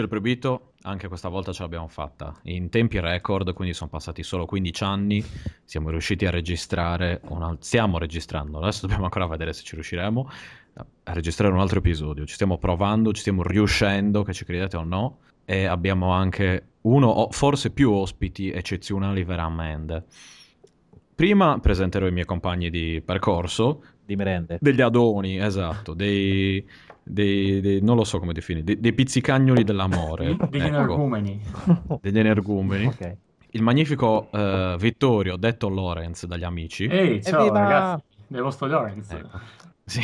Del Proibito, anche questa volta ce l'abbiamo fatta. In tempi record, quindi sono passati solo 15 anni, siamo riusciti a registrare, un stiamo registrando, adesso dobbiamo ancora vedere se ci riusciremo a registrare un altro episodio. Ci stiamo provando, ci stiamo riuscendo, che ci credete o no, e abbiamo anche uno o forse più ospiti eccezionali veramente. Prima presenterò i miei compagni di percorso. Di merende. Degli adoni, esatto, dei dei, dei, non lo so come definire, dei, dei pizzicagnoli dell'amore. degli ecco. energumeni. Degli energumeni. okay. Il magnifico uh, Vittorio, detto Lorenz dagli amici. Ehi, ciao Evviva! ragazzi, del vostro Lorenz. Ecco. Sì,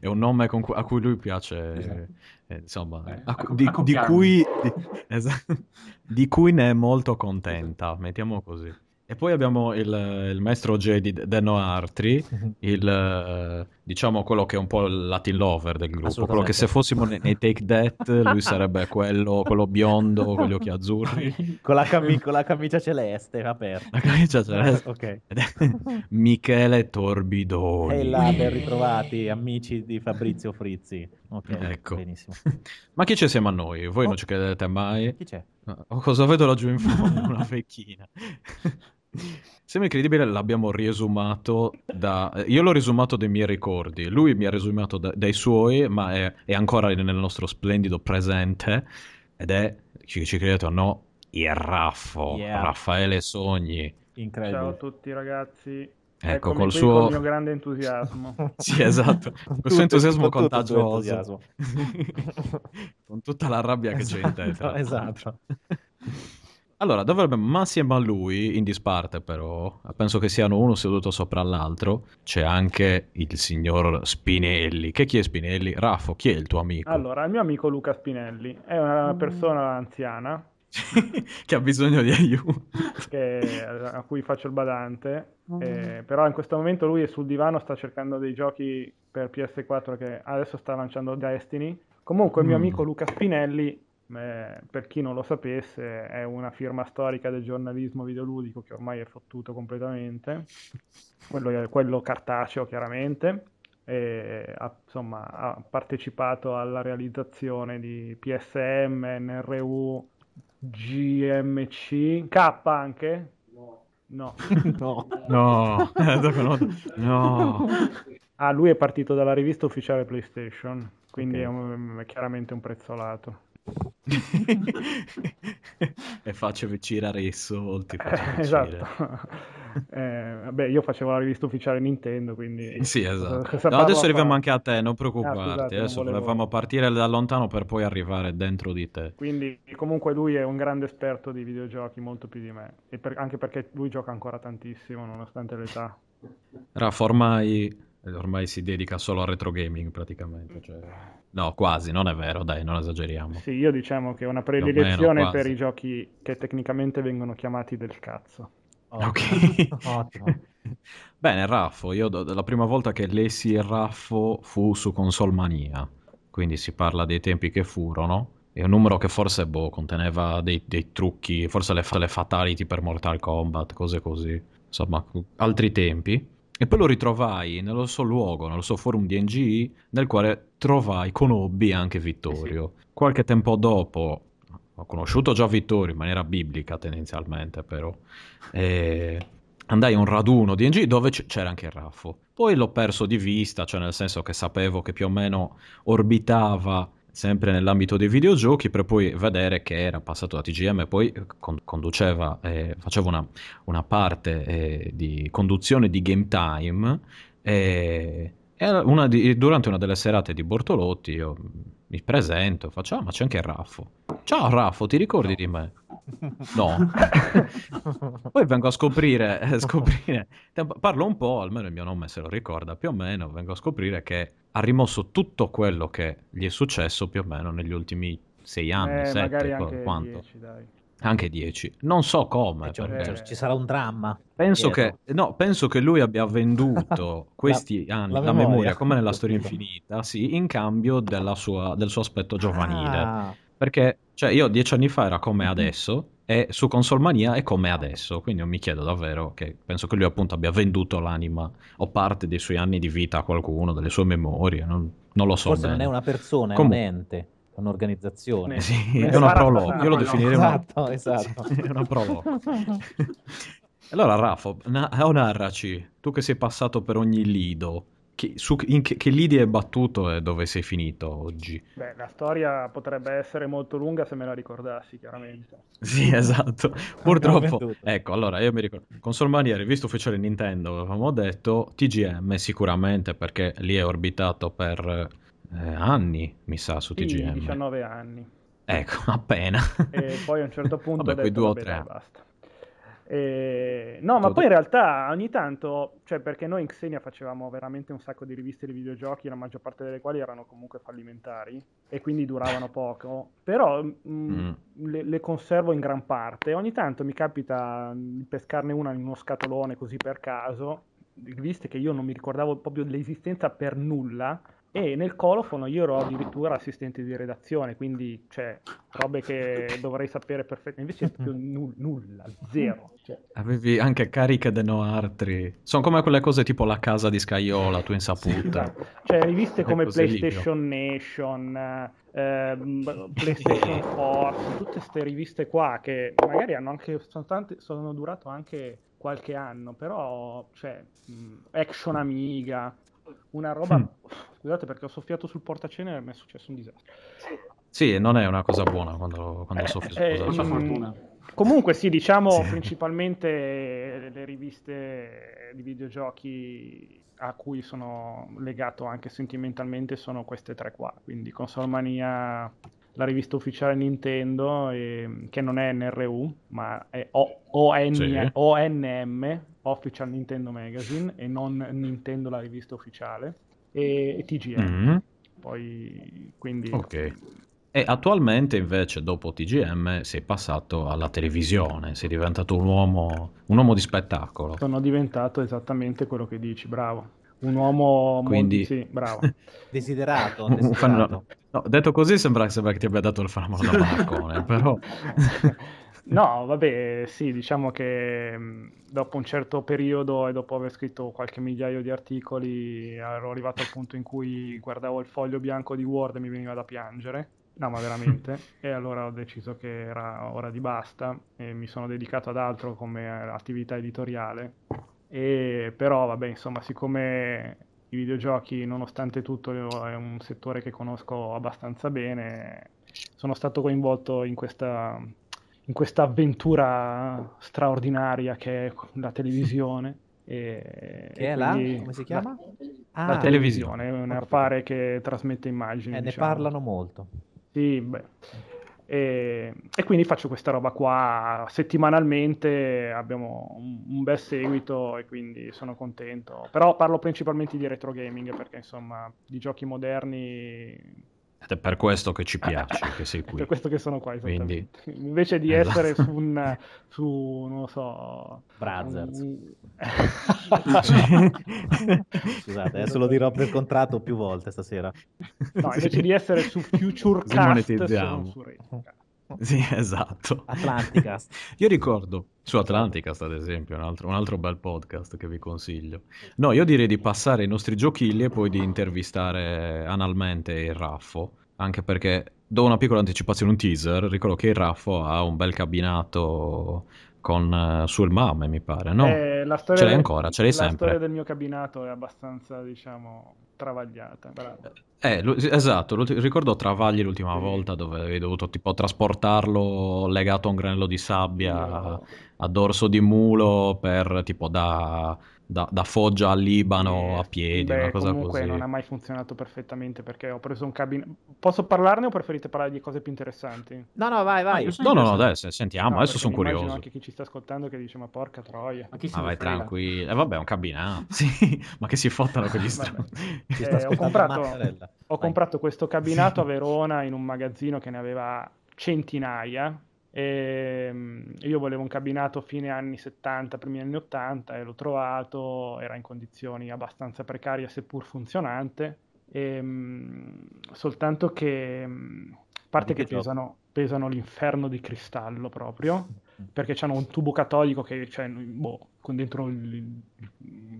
è un nome cu- a cui lui piace, esatto. eh, insomma, eh, a, a, di, di, cui, di, esatto, di cui ne è molto contenta, mettiamo così. E poi abbiamo il, il maestro Jedi Denno Artri, mhm. il, diciamo quello che è un po' il Latin lover del gruppo, quello che se fossimo nei, nei Take That lui sarebbe quello, quello biondo con gli occhi azzurri. con, la cami- con la camicia celeste aperta. La camicia celeste. ok. Michele Torbidoni. E là, ben ritrovati amici di Fabrizio Frizzi. Ok, ecco. benissimo. Ma chi c'è siamo a noi? Voi oh. non ci credete mai? Chi c'è? Oh, cosa vedo laggiù in fondo? Una vecchina. Sembra incredibile, l'abbiamo riesumato da... Io l'ho riesumato dai miei ricordi, lui mi ha riesumato da, dai suoi, ma è, è, ancora nel nostro splendido presente, ed è, ci, ci credete o no, il Raffo, yeah. Raffaele Sogni. Incredibile. Ciao a tutti ragazzi. Ecco, col suo... Con il mio grande entusiasmo. sì, esatto, col suo entusiasmo contagioso. con tutta la rabbia che c'è in te. esatto. Allora, dovrebbe, ma assieme a lui, in disparte però, penso che siano uno seduto sopra l'altro, c'è anche il signor Spinelli. Che chi è Spinelli? Raffo, chi è il tuo amico? Allora, il mio amico Luca Spinelli è una mm. persona anziana. che ha bisogno di aiuto. Che, a cui faccio il badante. Mm. Eh, però in questo momento lui è sul divano, sta cercando dei giochi per PS4 che adesso sta lanciando Destiny. Comunque il mio mm. amico Luca Spinelli eh, per chi non lo sapesse, è una firma storica del giornalismo videoludico che ormai è fottuto completamente, quello, quello cartaceo chiaramente, e ha, insomma, ha partecipato alla realizzazione di PSM, NRU, GMC, K anche? No. No. no. no. Ah, lui è partito dalla rivista ufficiale PlayStation, quindi okay. è, un, è chiaramente un prezzolato e faccio vicire esso ti eh, esatto. Eh, vabbè io facevo la rivista ufficiale Nintendo quindi sì esatto. no, adesso arriviamo anche a te non preoccuparti ah, scusate, adesso volevamo partire da lontano per poi arrivare dentro di te. Quindi comunque lui è un grande esperto di videogiochi molto più di me. E per... anche perché lui gioca ancora tantissimo nonostante l'età. Raffa ormai ormai si dedica solo al retro gaming praticamente. Cioè... No, quasi, non è vero, dai, non esageriamo. Sì, io diciamo che è una predilezione meno, per i giochi che tecnicamente vengono chiamati del cazzo. Oh. Ok. Ottimo. Bene, Raffo, io la prima volta che lessi il Raffo fu su Console Mania, quindi si parla dei tempi che furono. È un numero che forse boh, conteneva dei, dei trucchi, forse le, le fatality per Mortal Kombat, cose così. Insomma, altri tempi. E poi lo ritrovai nello suo luogo, nello suo forum DNG, nel quale trovai, conobbi anche Vittorio. Sì. Qualche tempo dopo, ho conosciuto già Vittorio in maniera biblica tendenzialmente però, e andai a un raduno DNG dove c- c'era anche il Raffo. Poi l'ho perso di vista, cioè nel senso che sapevo che più o meno orbitava sempre nell'ambito dei videogiochi per poi vedere che era passato da TGM e poi con- conduceva, eh, faceva una, una parte eh, di conduzione di game time e, e una di, durante una delle serate di Bortolotti io mi presento, faccio ah ma c'è anche Raffo. Ciao Raffo, ti ricordi di me? No. Poi vengo a scoprire, eh, scoprire, parlo un po', almeno il mio nome se lo ricorda più o meno, vengo a scoprire che ha rimosso tutto quello che gli è successo più o meno negli ultimi sei anni, eh, sette, anche quanto? Dieci, anche dieci. Non so come. Cioè, perché... Ci sarà un dramma. Penso che, no, penso che, lui abbia venduto questi la, anni, la, la memoria. memoria. come nella storia infinita, sì, in cambio sua, del suo aspetto giovanile. Ah. Perché, cioè, io dieci anni fa era come adesso, e su Console Mania è come adesso, quindi io mi chiedo davvero che penso che lui appunto abbia venduto l'anima o parte dei suoi anni di vita a qualcuno, delle sue memorie, non, non lo so Forse bene. non è una persona, è Com- un ente. un'organizzazione. Eh sì, è una prologo, io lo definirei esatto, una... esatto. è una prologo. allora Raffo, na- narraci, tu che sei passato per ogni lido, che, su, in che, che lidi è battuto e dove sei finito oggi? Beh, la storia potrebbe essere molto lunga se me la ricordassi, chiaramente. Sì, esatto. Purtroppo, ecco, allora io mi ricordo, Console Mania, rivista ufficiale Nintendo, avevamo detto TGM sicuramente perché lì è orbitato per eh, anni, mi sa, su TGM. Sì, 19 anni. Ecco, appena. E poi a un certo punto Vabbè, detto, due o tre. basta. E... No, ma poi in realtà ogni tanto, cioè perché noi in Xenia facevamo veramente un sacco di riviste di videogiochi, la maggior parte delle quali erano comunque fallimentari e quindi duravano poco, però mh, Mm. le, le conservo in gran parte. Ogni tanto mi capita di pescarne una in uno scatolone così per caso, riviste che io non mi ricordavo proprio dell'esistenza per nulla. E nel colofono io ero addirittura assistente di redazione, quindi cioè, robe che dovrei sapere perfettamente. Invece è proprio nu- nulla, zero. Cioè, Avevi anche cariche de no altri. Sono come quelle cose tipo la casa di Scaiola, tu insaputa. esatto. Cioè, riviste come PlayStation Nation, ehm, PlayStation Force, tutte queste riviste qua che magari hanno anche, sono, tante, sono durato anche qualche anno, però, cioè, Action Amiga, una roba... Mm. Scusate perché ho soffiato sul portacene e mi è successo un disastro. Sì, non è una cosa buona quando, quando Eh, soffri eh, su Quanta mm, fortuna. Comunque sì, diciamo Sì. principalmente le riviste di videogiochi a cui sono legato anche sentimentalmente sono queste tre qua, quindi Console Mania, la rivista ufficiale Nintendo, e- che non è NRU, ma è O- ON- Sì. ONM, Official Nintendo Magazine, e non Nintendo la rivista ufficiale, e, e TGM. Mm, Poi, quindi... ok. E attualmente invece dopo TGM sei passato alla televisione, sei diventato un uomo, un uomo di spettacolo. Sono diventato esattamente quello che dici, bravo. Un uomo Quindi- molto... Sì, bravo. Desiderato, desiderato. no, detto così sembra, sembra che ti abbia dato il fenomeno da baraccone, però... No, vabbè, sì, diciamo che mh, dopo un certo periodo e dopo aver scritto qualche migliaio di articoli, ero arrivato al punto in cui guardavo il foglio bianco di Word e mi veniva da piangere. No, ma veramente. E allora ho deciso che era ora di basta e mi sono dedicato ad altro come attività editoriale. E però, vabbè, insomma, siccome i videogiochi, nonostante tutto, è un settore che conosco abbastanza bene, sono stato coinvolto in questa, in questa avventura straordinaria che è la televisione. E, Che è e la? quindi Come si chiama? La, Ah, la televisione. è un Ho affare che trasmette immagini. eh, ne diciamo. parlano molto. Sì, beh. E, e quindi faccio questa roba qua settimanalmente, abbiamo un, un bel seguito e quindi sono contento. Però parlo principalmente di retro gaming perché insomma di giochi moderni Ed è per questo che ci piace, che sei è per qui. questo che sono qua Quindi-. Invece di Esatto. essere su un su non lo so Brothers. un- Scusate, adesso lo dirò per contratto più volte stasera. No, invece di essere su Futurecast sono su Retrocast. Sì, esatto. Atlanticast. Io ricordo su Atlanticast, ad esempio, un altro, un altro bel podcast che vi consiglio. No, io direi di passare i nostri giochilli e poi di intervistare analmente il Raffo, anche perché do una piccola anticipazione, un teaser. Ricordo che il Raffo ha un bel cabinato con eh, sul MAME, mi pare, no? Eh, la storia Ce l'hai del- ancora, ce l'hai la sempre. storia del mio cabinato è abbastanza, diciamo, travagliata. Bravo. Eh, esatto, ricordo Travagli l'ultima Sì. volta dove avevi dovuto tipo trasportarlo legato a un granello di sabbia a, a dorso di mulo per tipo da, da- da Foggia al Libano Eh, a piedi, beh, una cosa comunque così. non ha mai funzionato perfettamente perché ho preso un cabinato. Posso parlarne o preferite parlare di cose più interessanti? No, no, vai, vai. Ah, No, no, no, adesso sentiamo, No, adesso sono mi immagino curioso. anche chi ci sta ascoltando che dice ma porca troia. Ma chi Ma ne vai tranquillo. E vabbè, è un cabinato. Sì, ma che si fottano quegli. Ci sta Eh, ho comprato-. Ho comprato questo cabinato a Verona in un magazzino che ne aveva centinaia. E mm, io volevo un cabinato fine anni 70, primi anni 80 e l'ho trovato, era in condizioni abbastanza precarie seppur funzionante. E, mm, soltanto che, mm, a parte che pesano, pesano l'inferno di cristallo proprio, perché hanno un tubo catodico che c'è boh, con dentro il,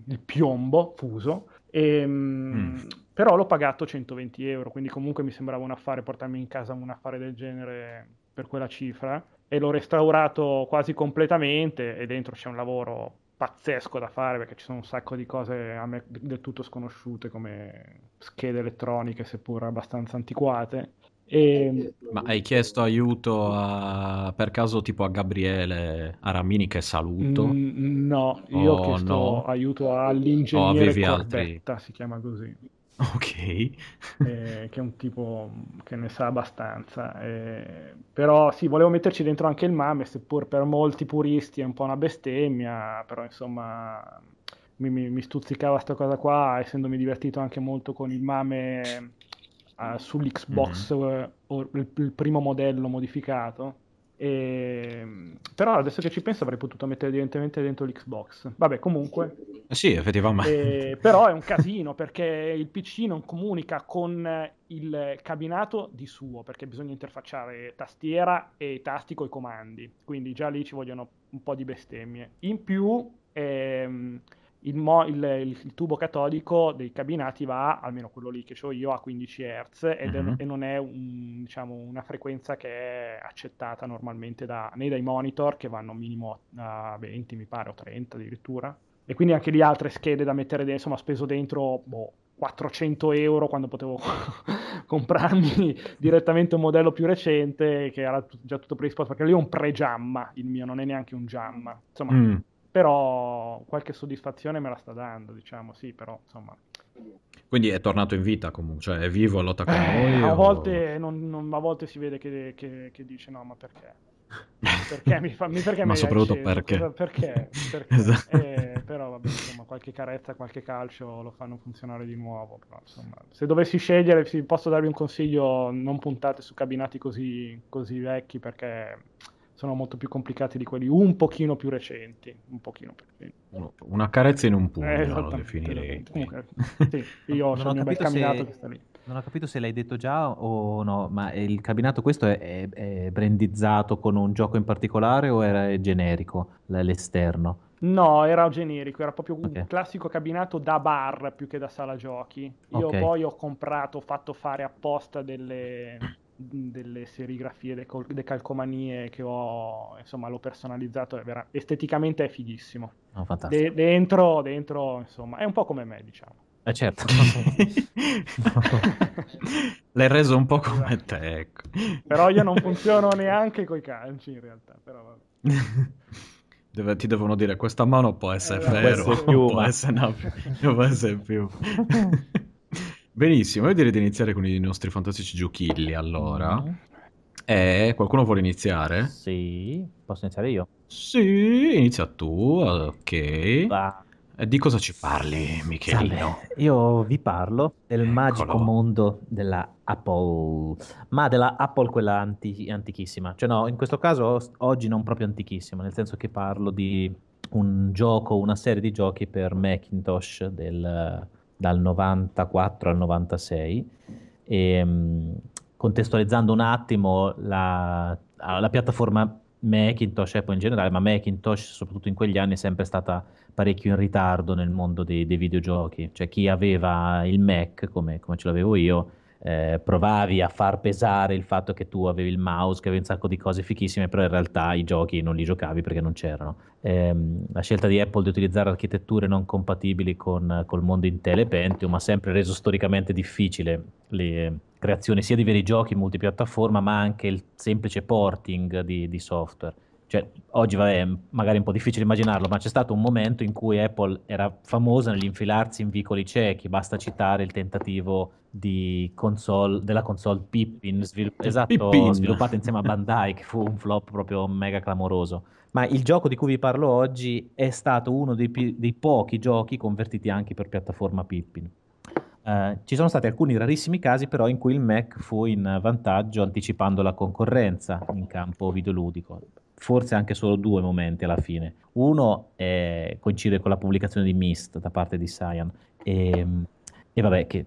il piombo fuso. E, mm, Mm. però l'ho pagato 120 euro, quindi comunque mi sembrava un affare portarmi in casa un affare del genere per quella cifra e l'ho restaurato quasi completamente e dentro c'è un lavoro pazzesco da fare perché ci sono un sacco di cose a me del tutto sconosciute come schede elettroniche seppur abbastanza antiquate e... Ma hai chiesto aiuto a, per caso tipo a Gabriele Aramini che saluto? Mm, no, io oh, ho chiesto no. aiuto all'ingegnere oh, Corbetta, altri... si chiama così. Ok. Eh, che è un tipo che ne sa abbastanza. Eh, però sì, volevo metterci dentro anche il mame, seppur per molti puristi è un po' una bestemmia, però insomma mi, mi, mi stuzzicava questa cosa qua, essendomi divertito anche molto con il mame uh, sull'Xbox mm-hmm. uh, il, il, primo modello modificato. E... Però adesso che ci penso avrei potuto mettere direttamente dentro l'Xbox. Vabbè, comunque. Eh sì, effettivamente. E... Però è un casino perché il PC non comunica con il cabinato di suo perché bisogna interfacciare tastiera e tasti con i comandi. Quindi già lì ci vogliono un po' di bestemmie. In più. Ehm il, mo- il, il, tubo catodico dei cabinati va, almeno quello lì che ho io, a 15 Hz mhm. e non è un, diciamo, una frequenza che è accettata normalmente da, né dai monitor che vanno minimo a 20 mi pare o 30 addirittura. E quindi anche lì altre schede da mettere dentro, insomma ho speso dentro boh, 400 euro quando potevo comprarmi direttamente un modello più recente che era già tutto predisposto perché lì è un pre-jamma il mio, non è neanche un jamma. Insomma mm però qualche soddisfazione me la sta dando, diciamo, sì, però insomma... Quindi è tornato in vita comunque, cioè è vivo, lotta con eh, noi? A, o... volte non, non, a volte si vede che, che, che, dice no, ma perché? Perché mi fa... Perché ma soprattutto perché? Cosa, perché? perché? Esatto. Eh, però vabbè, insomma, qualche carezza, qualche calcio lo fanno funzionare di nuovo. Però, insomma, se dovessi scegliere, posso darvi un consiglio, non puntate su cabinati così, così vecchi perché sono molto più complicati di quelli un pochino più recenti. Un pochino più recenti. Una carezza in un pugno, eh, lo definirei. Comunque, sì, io ho il bel camminato se... che sta lì. Non ho capito se l'hai detto già o no, ma il cabinato questo è, è, è brandizzato con un gioco in particolare o era generico l'esterno? No, era generico, era proprio okay. un classico cabinato da bar più che da sala giochi. Io okay. poi ho comprato, ho fatto fare apposta delle, delle serigrafie, delle, cal- calcomanie che ho, insomma, l'ho personalizzato, è vera- esteticamente è fighissimo. Oh, De- dentro, dentro, insomma, è un po' come me, diciamo. Eh certo. L'hai reso un po' come te, ecco. Però io non funziono neanche coi calci, in realtà, però Deve, ti devono dire questa mano può essere eh, ferro, può essere più, può essere, no, può essere più. Benissimo, io direi di iniziare con i nostri fantastici giochilli allora. Mm. Eh, qualcuno vuole iniziare? Sì, posso iniziare io? Sì, inizia tu, ok. Va. E di cosa ci parli, Michelino? Salve. Io vi parlo del Eccolo. magico mondo della Apple, ma della Apple quella anti- antichissima. Cioè no, in questo caso oggi non proprio antichissima, nel senso che parlo di un gioco, una serie di giochi per Macintosh del dal 94 al 96 e um, contestualizzando un attimo la, la, piattaforma Macintosh, Apple in generale, ma Macintosh soprattutto in quegli anni è sempre stata parecchio in ritardo nel mondo dei, dei videogiochi, cioè chi aveva il Mac come, come ce l'avevo io eh, provavi a far pesare il fatto che tu avevi il mouse, che avevi un sacco di cose fichissime, però in realtà i giochi non li giocavi perché non c'erano. Eh, la scelta di Apple di utilizzare architetture non compatibili con col mondo Intel e Pentium ha sempre reso storicamente difficile le creazioni sia di veri giochi multipiattaforma, ma anche il semplice porting di, di software. Cioè, oggi vabbè, è magari un po' difficile immaginarlo, ma c'è stato un momento in cui Apple era famosa nell'infilarsi in vicoli ciechi, basta citare il tentativo console, della console Pippin, svilupp- esatto, sviluppata insieme a Bandai, che fu un flop proprio mega clamoroso. Ma il gioco di cui vi parlo oggi è stato uno dei, pi- dei pochi giochi convertiti anche per piattaforma Pippin. Uh, ci sono stati alcuni rarissimi casi però in cui il Mac fu in vantaggio anticipando la concorrenza in campo videoludico forse anche solo due momenti alla fine. Uno è, coincide con la pubblicazione di Mist da parte di Cyan e, e vabbè che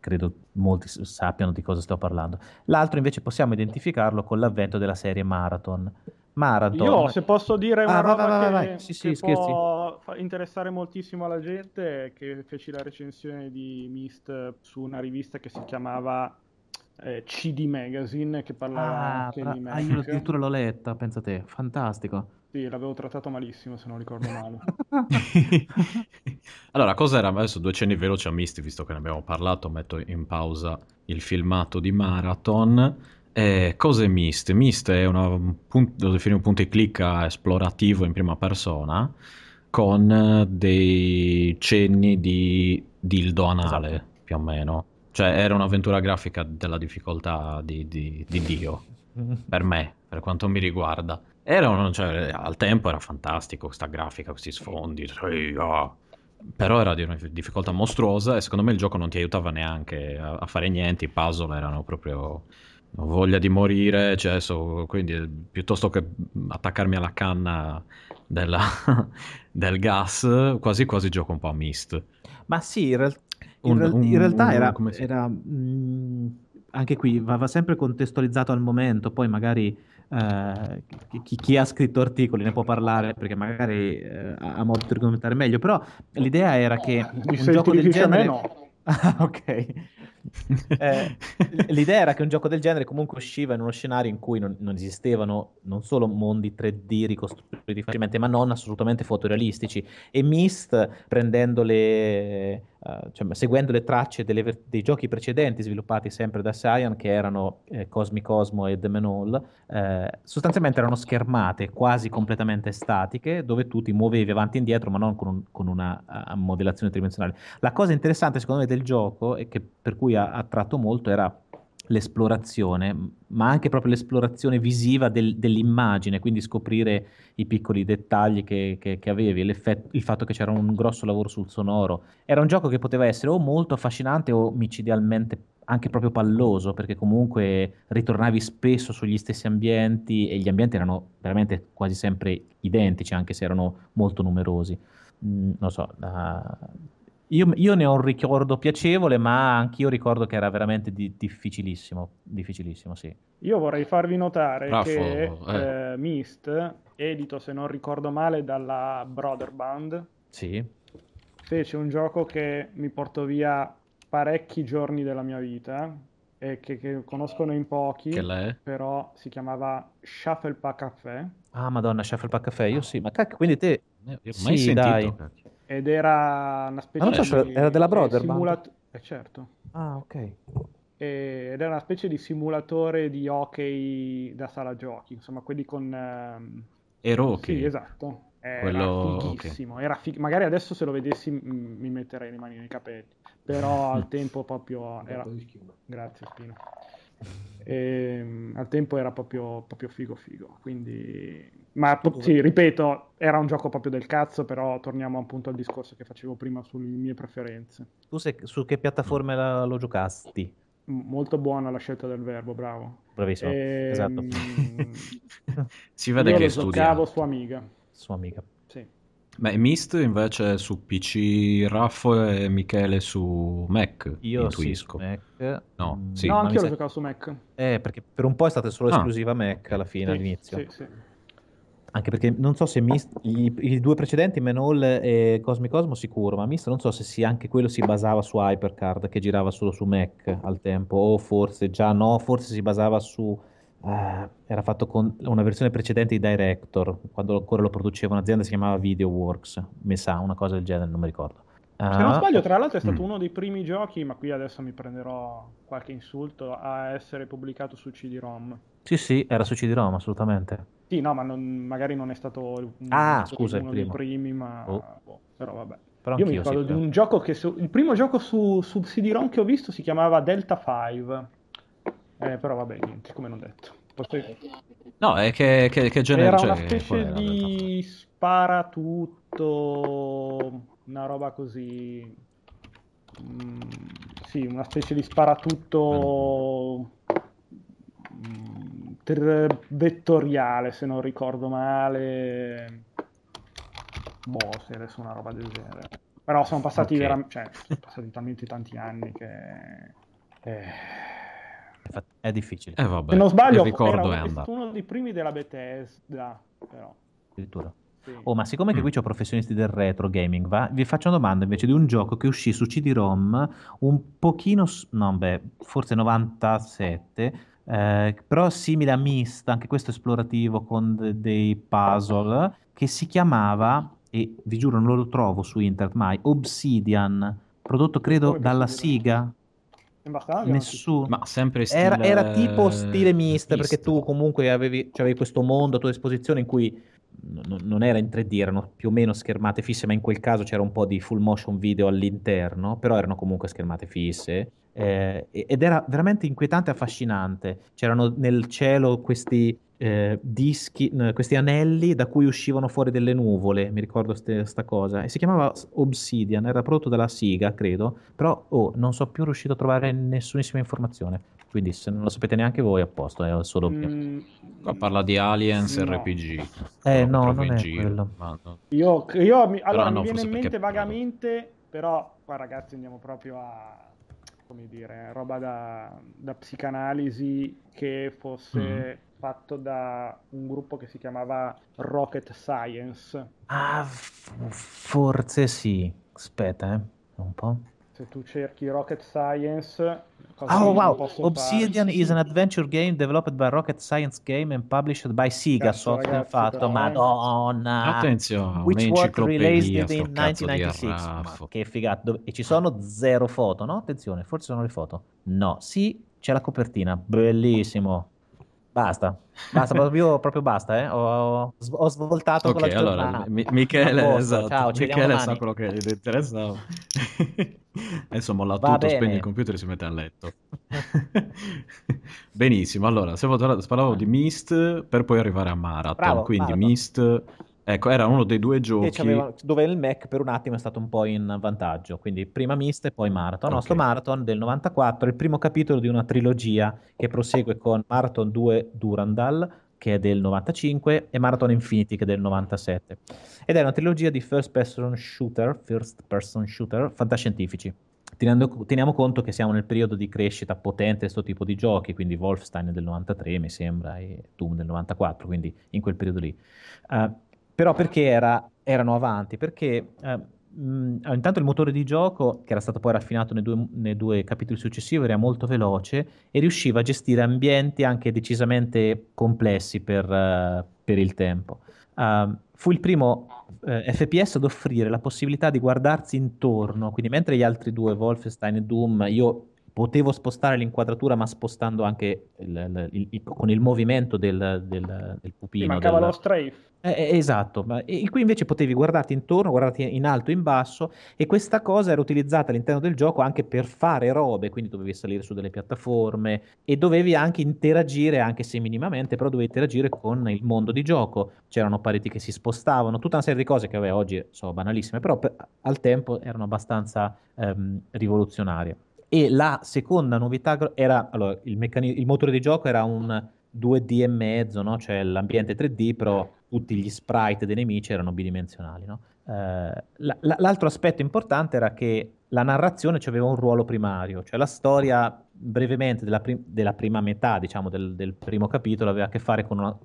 credo molti sappiano di cosa sto parlando. L'altro invece possiamo identificarlo con l'avvento della serie Marathon. Marathon. Io, se posso dire una ah, roba vai, vai, che, vai. Sì, sì, che può interessare moltissimo alla gente, che feci la recensione di Mist su una rivista che si chiamava eh, CD Magazine, che parlava Ah, anche bra- di ah, Mac. io addirittura l'ho letta, pensa te, fantastico. Sì, l'avevo trattato malissimo, se non ricordo male. allora, cosa era? Adesso due cenni veloci a Misti, visto che ne abbiamo parlato, metto in pausa il filmato di Marathon. Eh, cosa è Mist? Mist è una, un punto, lo definire un punto e clicca esplorativo in prima persona con dei cenni di dildo anale, Esatto. più o meno. Cioè, era un'avventura grafica della difficoltà di, di- di Dio, per me, per quanto mi riguarda. Un- cioè, al tempo era fantastico questa grafica, questi sfondi, sì, ah. però era di una difficoltà mostruosa e secondo me il gioco non ti aiutava neanche a, a fare niente, i puzzle erano proprio voglia di morire, cioè, so- quindi eh, piuttosto che attaccarmi alla canna della- del gas, quasi quasi gioco un po' a Mist. Ma sì, in, real- in Un- in realtà un- era, si- era, mm, anche qui va, va sempre contestualizzato al momento, poi magari eh, chi, chi ha scritto articoli ne può parlare perché magari eh, ha modo di argomentare meglio, però l'idea era che Mi un gioco del genere... No. Ah, ok. Eh, l'idea era che un gioco del genere comunque usciva in uno scenario in cui non, non esistevano non solo mondi 3D ricostruiti facilmente, ma non assolutamente fotorealistici. E Myst, prendendo le, cioè, seguendo le tracce delle dei giochi precedenti sviluppati sempre da Cyan, che erano eh, Cosmic Cosmo e The Manol, eh, sostanzialmente erano schermate quasi completamente statiche, dove tu ti muovevi avanti e indietro, ma non con, un- con una eh, modellazione tridimensionale. La cosa interessante secondo me del gioco e che per cui ha attratto molto era l'esplorazione, ma anche proprio l'esplorazione visiva del- dell'immagine, quindi scoprire i piccoli dettagli che, che- che avevi, il fatto che c'era un grosso lavoro sul sonoro. Era un gioco che poteva essere o molto affascinante o micidialmente anche proprio palloso, perché comunque ritornavi spesso sugli stessi ambienti e gli ambienti erano veramente quasi sempre identici, anche se erano molto numerosi. Mm, non so, ah, io, io ne ho un ricordo piacevole, ma anch'io ricordo che era veramente di- difficilissimo, difficilissimo, sì. Io vorrei farvi notare Raffo, che eh. eh, Myst, edito se non ricordo male dalla Brother Band, Sì, fece un gioco che mi portò via parecchi giorni della mia vita e che, che conoscono in pochi, Che l'è? però si chiamava Shuffle Pack Café Ah, madonna, Shuffle Pack Caffè, io sì, ma cacchio, quindi te... Eh, Mai Sì, sentito. dai. cacchio. Ed era una specie Ma non so di era della sì, Brother Band. simulat- eh, certo. Ah, ok. E- ed era una specie di simulatore di hockey da sala giochi, insomma, quelli con... ehm, E Rocky. Sì, esatto. Era Quello- fighissimo. Era fig- Magari adesso se lo vedessi mm, mi metterei le mani nei capelli. Però al tempo proprio era... Grazie Spino. Ehm, al tempo era proprio, proprio figo figo. Quindi... Ma po- sì, ripeto, era un gioco proprio del cazzo, però torniamo appunto al discorso che facevo prima sulle mie preferenze. Tu sei- su che piattaforme la- lo giocasti? Molto buona la scelta del verbo, bravo. Bravissimo, Ehm, esatto. Si vede io che lo studia. giocavo su Amiga. Sua amica. Sì. Beh, Mist invece è su PC, Raffo e Michele su Mac, Io sì, intuisco. su Mac. No, Mm, sì. no, anch'io lo giocavo su Mac. Eh, perché per un po' è stata solo Ah. esclusiva Mac alla fine, Sì, all'inizio. Sì, sì. Anche perché non so se Myst, i, i due precedenti, Menol e Cosmic Cosmo sicuro, ma Myst non so se si- anche quello si basava su Hypercard che girava solo su Mac al tempo, o forse già no, forse si basava su... eh, era fatto con una versione precedente di Director, quando ancora lo produceva un'azienda si chiamava VideoWorks, mi sa, una cosa del genere, non mi ricordo. Se non Ah, sbaglio, tra l'altro è stato Mm. uno dei primi giochi, ma qui adesso mi prenderò qualche insulto, a essere pubblicato su CD-ROM. Sì, sì, era su CD-ROM, assolutamente. Sì, no, ma non- magari non è stato il- Ah, scusa, uno dei primi, ma Oh. boh, però vabbè. Però Io mi anch'io, sì, ricordo di però. un gioco che su- il primo gioco su, su CD-ROM che ho visto si chiamava Delta 5. Eh, però vabbè, niente, come non detto. Poi- No, è che, che, che genere Era c'è? una specie era, di sparatutto, una roba così. Mm, sì, una specie di sparatutto mm, ter- vettoriale, se non ricordo male. Boh, se adesso una roba del genere. Però sono passati, Ok. veram- cioè, sono passati talmente tanti anni che... eh, è difficile. Eh, vabbè, Se non sbaglio, ricordo era un, uno dei primi della Bethesda, però. Addirittura. Oh, ma siccome che qui c'ho professionisti del retro gaming, va, vi faccio una domanda invece di un gioco che uscì su CD-ROM un pochino, no beh, forse 97, eh, però simile a Myst, anche questo esplorativo con de- dei puzzle, che si chiamava, e vi giuro non lo trovo su internet mai, Obsidian, prodotto credo dalla Siga. Nessuno. Ma sempre stile... Era, era tipo stile Myst, perché tu comunque avevi, avevi questo mondo a tua disposizione in cui n- non era in 3D, erano più o meno schermate fisse, ma in quel caso c'era un po' di full motion video all'interno, però erano comunque schermate fisse. Eh, ed era veramente inquietante e affascinante. C'erano nel cielo questi eh, dischi, questi anelli da cui uscivano fuori delle nuvole, mi ricordo questa cosa, e si chiamava Obsidian, era prodotto dalla Siga, credo, però oh, non so più riuscito a trovare nessunissima informazione. Quindi se non lo sapete neanche voi, a posto, è solo mm, Qua parla di Aliens no. RPG. Eh no, non è quello. No. Io, io mi, allora, no, mi viene in mente vagamente, però qua ragazzi andiamo proprio a come dire, roba da, da psicanalisi che fosse mm. fatto da un gruppo che si chiamava Rocket Science. Ah, forse sì. Aspetta, eh. Un po' se tu cerchi Rocket Science. Oh wow! Obsidian is an adventure game developed by Rocket Science Game and published by Sega Software. Fatto, madonna! Attenzione, which was released in 1996. che figata! E ci sono zero foto, no? Attenzione, forse sono le foto. No, sì, c'è la copertina, bellissimo. Basta, basta, proprio, proprio basta, eh. ho, ho svoltato okay, con la allora, M- Michele, esatto. Ciao, Michele sa quello che gli interessava. Adesso molla Va tutto, bene. spegne il computer e si mette a letto. Benissimo, allora, parlando di Mist per poi arrivare a Marathon, Bravo, quindi Marathon. Mist Ecco, era uno dei due giochi dove il Mac per un attimo è stato un po' in vantaggio, quindi prima Mist e poi Marathon. Okay. Nostro Marathon del 94 il primo capitolo di una trilogia che prosegue con Marathon 2 Durandal, che è del 95, e Marathon Infinity, che è del 97. Ed è una trilogia di first person shooter, first person shooter fantascientifici. Tenendo, teniamo conto che siamo nel periodo di crescita potente di questo tipo di giochi, quindi Wolfenstein del 93 mi sembra e Doom del 94, quindi in quel periodo lì. Uh, però perché era, erano avanti? Perché eh, mh, intanto il motore di gioco, che era stato poi raffinato nei due, nei due, capitoli successivi, era molto veloce e riusciva a gestire ambienti anche decisamente complessi per, uh, per il tempo. Uh, fu il primo uh, FPS ad offrire la possibilità di guardarsi intorno, quindi mentre gli altri due, Wolfenstein e Doom, io potevo spostare l'inquadratura ma spostando anche il, il, il, con il movimento del, del, del pupino. Mancava del... lo strafe. Eh, eh, esatto, e qui invece potevi guardarti intorno, guardarti in alto e in basso e questa cosa era utilizzata all'interno del gioco anche per fare robe, quindi dovevi salire su delle piattaforme e dovevi anche interagire, anche se minimamente, però dovevi interagire con il mondo di gioco, c'erano pareti che si spostavano, tutta una serie di cose che vabbè, oggi sono banalissime, però per, al tempo erano abbastanza ehm, rivoluzionarie. E la seconda novità era, allora, il, meccani- il motore di gioco era un 2D e mezzo, no? cioè l'ambiente 3D, però tutti gli sprite dei nemici erano bidimensionali. No? Eh, l'altro aspetto importante era che la narrazione aveva un ruolo primario, cioè la storia brevemente della, prim- della prima metà diciamo, del, del, primo capitolo aveva a che fare con una,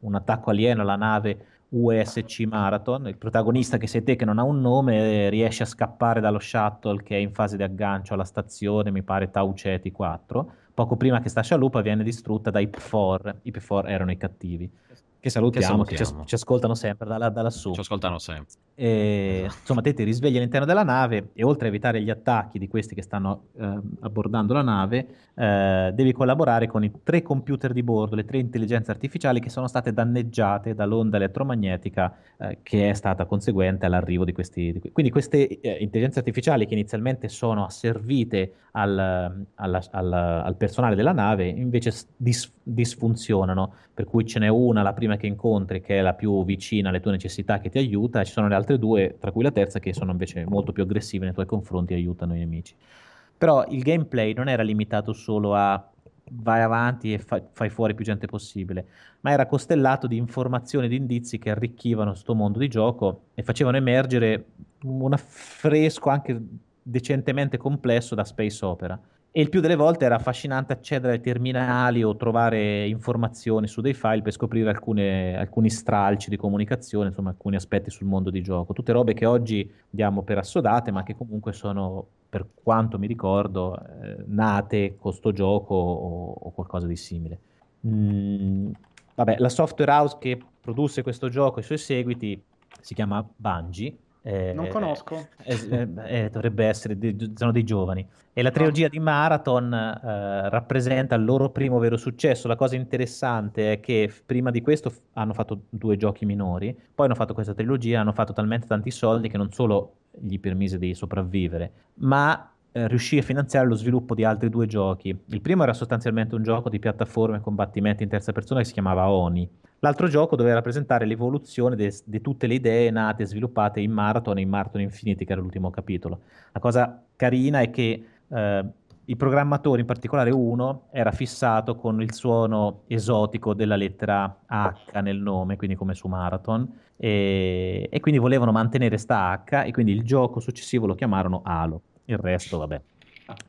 un attacco alieno alla nave USC Marathon, il protagonista che sei te che non ha un nome riesce a scappare dallo shuttle che è in fase di aggancio alla stazione, mi pare Tau Ceti 4, poco prima che sta scialuppa viene distrutta dai P4, i P4 erano i cattivi che salutiamo, che, salutiamo. Che ci, ci, ascoltano sempre da, da lassù. Ci ascoltano sempre. E, insomma, te ti risvegli all'interno della nave e oltre a evitare gli attacchi di questi che stanno eh, abbordando la nave, eh, devi collaborare con i tre computer di bordo, le tre intelligenze artificiali che sono state danneggiate dall'onda elettromagnetica eh, che è stata conseguente all'arrivo di questi. Di quindi queste eh, intelligenze artificiali che inizialmente sono asservite al, al, al, al personale della nave, invece dis, disfunzionano, per cui ce n'è una, la prima che incontri, che è la più vicina alle tue necessità, che ti aiuta, e ci sono le altre due, tra cui la terza, che sono invece molto più aggressive nei tuoi confronti e aiutano i nemici. Però il gameplay non era limitato solo a vai avanti e fa- fai fuori più gente possibile, ma era costellato di informazioni e di indizi che arricchivano questo mondo di gioco e facevano emergere un affresco anche decentemente complesso da space opera. E il più delle volte era affascinante accedere ai terminali o trovare informazioni su dei file per scoprire alcune, alcuni stralci di comunicazione, insomma alcuni aspetti sul mondo di gioco. Tutte robe che oggi diamo per assodate, ma che comunque sono, per quanto mi ricordo, eh, nate con sto gioco o, o qualcosa di simile. Mm, vabbè, la software house che produsse questo gioco e i suoi seguiti si chiama Bungie eh, non conosco. Eh, eh, eh, dovrebbe essere, sono dei giovani. E la trilogia no. di Marathon eh, rappresenta il loro primo vero successo. La cosa interessante è che prima di questo f- hanno fatto due giochi minori, poi hanno fatto questa trilogia, hanno fatto talmente tanti soldi che non solo gli permise di sopravvivere, ma eh, riuscì a finanziare lo sviluppo di altri due giochi. Il primo era sostanzialmente un gioco di piattaforme e combattimenti in terza persona che si chiamava Oni. L'altro gioco doveva rappresentare l'evoluzione di tutte le idee nate e sviluppate in Marathon e in Marathon Infinity, che era l'ultimo capitolo. La cosa carina è che eh, il programmatore, in particolare uno, era fissato con il suono esotico della lettera H nel nome, quindi come su Marathon, e, e quindi volevano mantenere sta H e quindi il gioco successivo lo chiamarono Halo. Il resto, vabbè,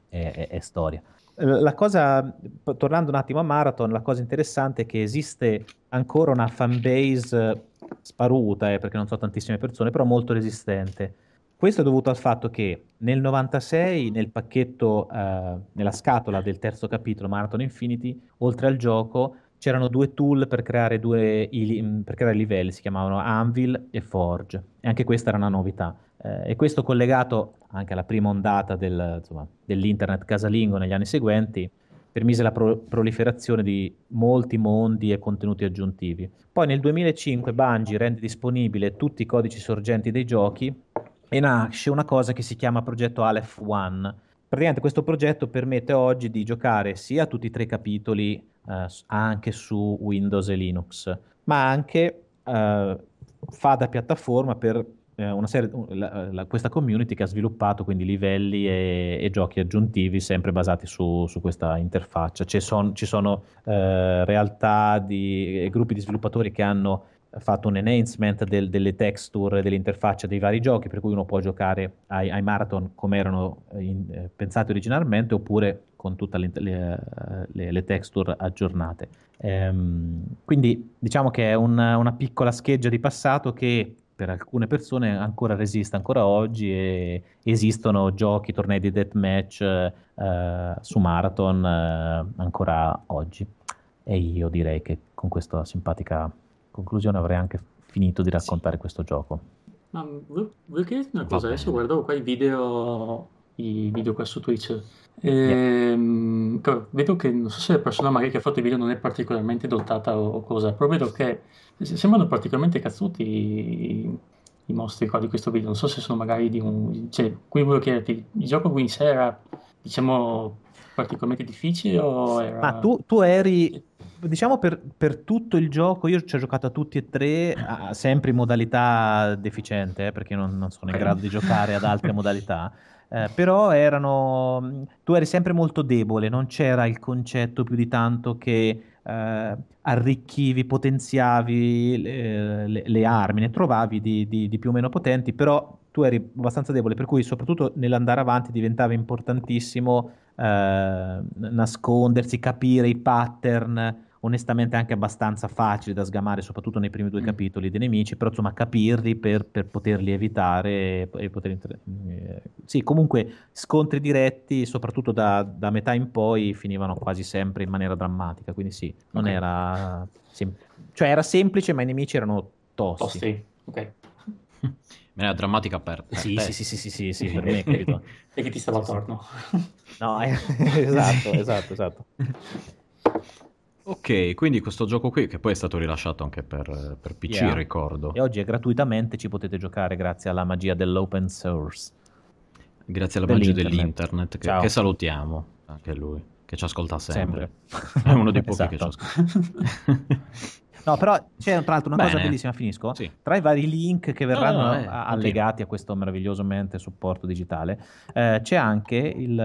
è, è, è storia. La cosa, tornando un attimo a Marathon, la cosa interessante è che esiste ancora una fanbase sparuta, eh, perché non so tantissime persone, però molto resistente. Questo è dovuto al fatto che nel 96, nel pacchetto, eh, nella scatola del terzo capitolo Marathon Infinity, oltre al gioco, c'erano due tool per creare, due, per creare livelli, si chiamavano Anvil e Forge, e anche questa era una novità. Eh, e questo collegato anche alla prima ondata del, insomma, dell'internet casalingo negli anni seguenti permise la pro- proliferazione di molti mondi e contenuti aggiuntivi. Poi nel 2005 Bungie rende disponibile tutti i codici sorgenti dei giochi e nasce una cosa che si chiama progetto Aleph One. Praticamente questo progetto permette oggi di giocare sia tutti i tre capitoli eh, anche su Windows e Linux, ma anche eh, fa da piattaforma per serie, la, la, questa community che ha sviluppato quindi livelli e, e giochi aggiuntivi sempre basati su, su questa interfaccia. Ci, son, ci sono eh, realtà di, e gruppi di sviluppatori che hanno fatto un enhancement del, delle texture dell'interfaccia dei vari giochi, per cui uno può giocare ai, ai marathon come erano in, eh, pensati originalmente oppure con tutte le, le, le, le texture aggiornate. Ehm, quindi diciamo che è un, una piccola scheggia di passato che per alcune persone ancora resiste ancora oggi e esistono giochi, tornei di deathmatch eh, su Marathon eh, ancora oggi. E io direi che con questa simpatica conclusione avrei anche finito di raccontare sì. questo gioco. Ma vuoi chiederti una cosa? Adesso guardavo qua i video, i video qua su Twitch. Ehm, yeah. Vedo che non so se la persona magari che ha fatto i video non è particolarmente dotata o, cosa, però vedo che sembrano particolarmente cazzuti i, i mostri qua di questo video. Non so se sono magari di un. Cioè, qui volevo chiederti: il gioco qui in sé era, diciamo, particolarmente difficile o era. Ma tu, tu eri diciamo per, per, tutto il gioco, io ci ho giocato a tutti e tre, sempre in modalità deficiente, eh, perché non, non sono in grado di giocare ad altre modalità. Eh, però erano. Tu eri sempre molto debole, non c'era il concetto più di tanto che eh, arricchivi, potenziavi le, le, le, armi, ne trovavi di, di, di più o meno potenti, però tu eri abbastanza debole, per cui soprattutto nell'andare avanti diventava importantissimo eh, nascondersi, capire i pattern, onestamente anche abbastanza facili da sgamare, soprattutto nei primi due mm. capitoli dei nemici, però insomma capirli per, per poterli evitare e, poter... Inter... Eh, sì, comunque scontri diretti, soprattutto da, da, metà in poi, finivano quasi sempre in maniera drammatica, quindi sì, non okay. era... Sem... cioè era semplice, ma i nemici erano tossi. Tossi, ok. Maniera drammatica per, per sì, sì, sì, sì, sì, sì, sì, per me, capito? e che ti stava attorno. no, esatto, esatto, esatto. Ok, quindi questo gioco qui, che poi è stato rilasciato anche per, per PC, yeah. ricordo. E oggi è gratuitamente, ci potete giocare grazie alla magia dell'open source. Grazie alla magia dell'internet, che, che, salutiamo, anche lui, che ci ascolta sempre. sempre. è uno dei pochi esatto. che ci ascolta. No, però c'è tra l'altro una Bene. cosa bellissima, finisco. Sì. Tra i vari link che verranno no, no, eh, allegati a questo meraviglioso mente supporto digitale, eh, c'è anche il,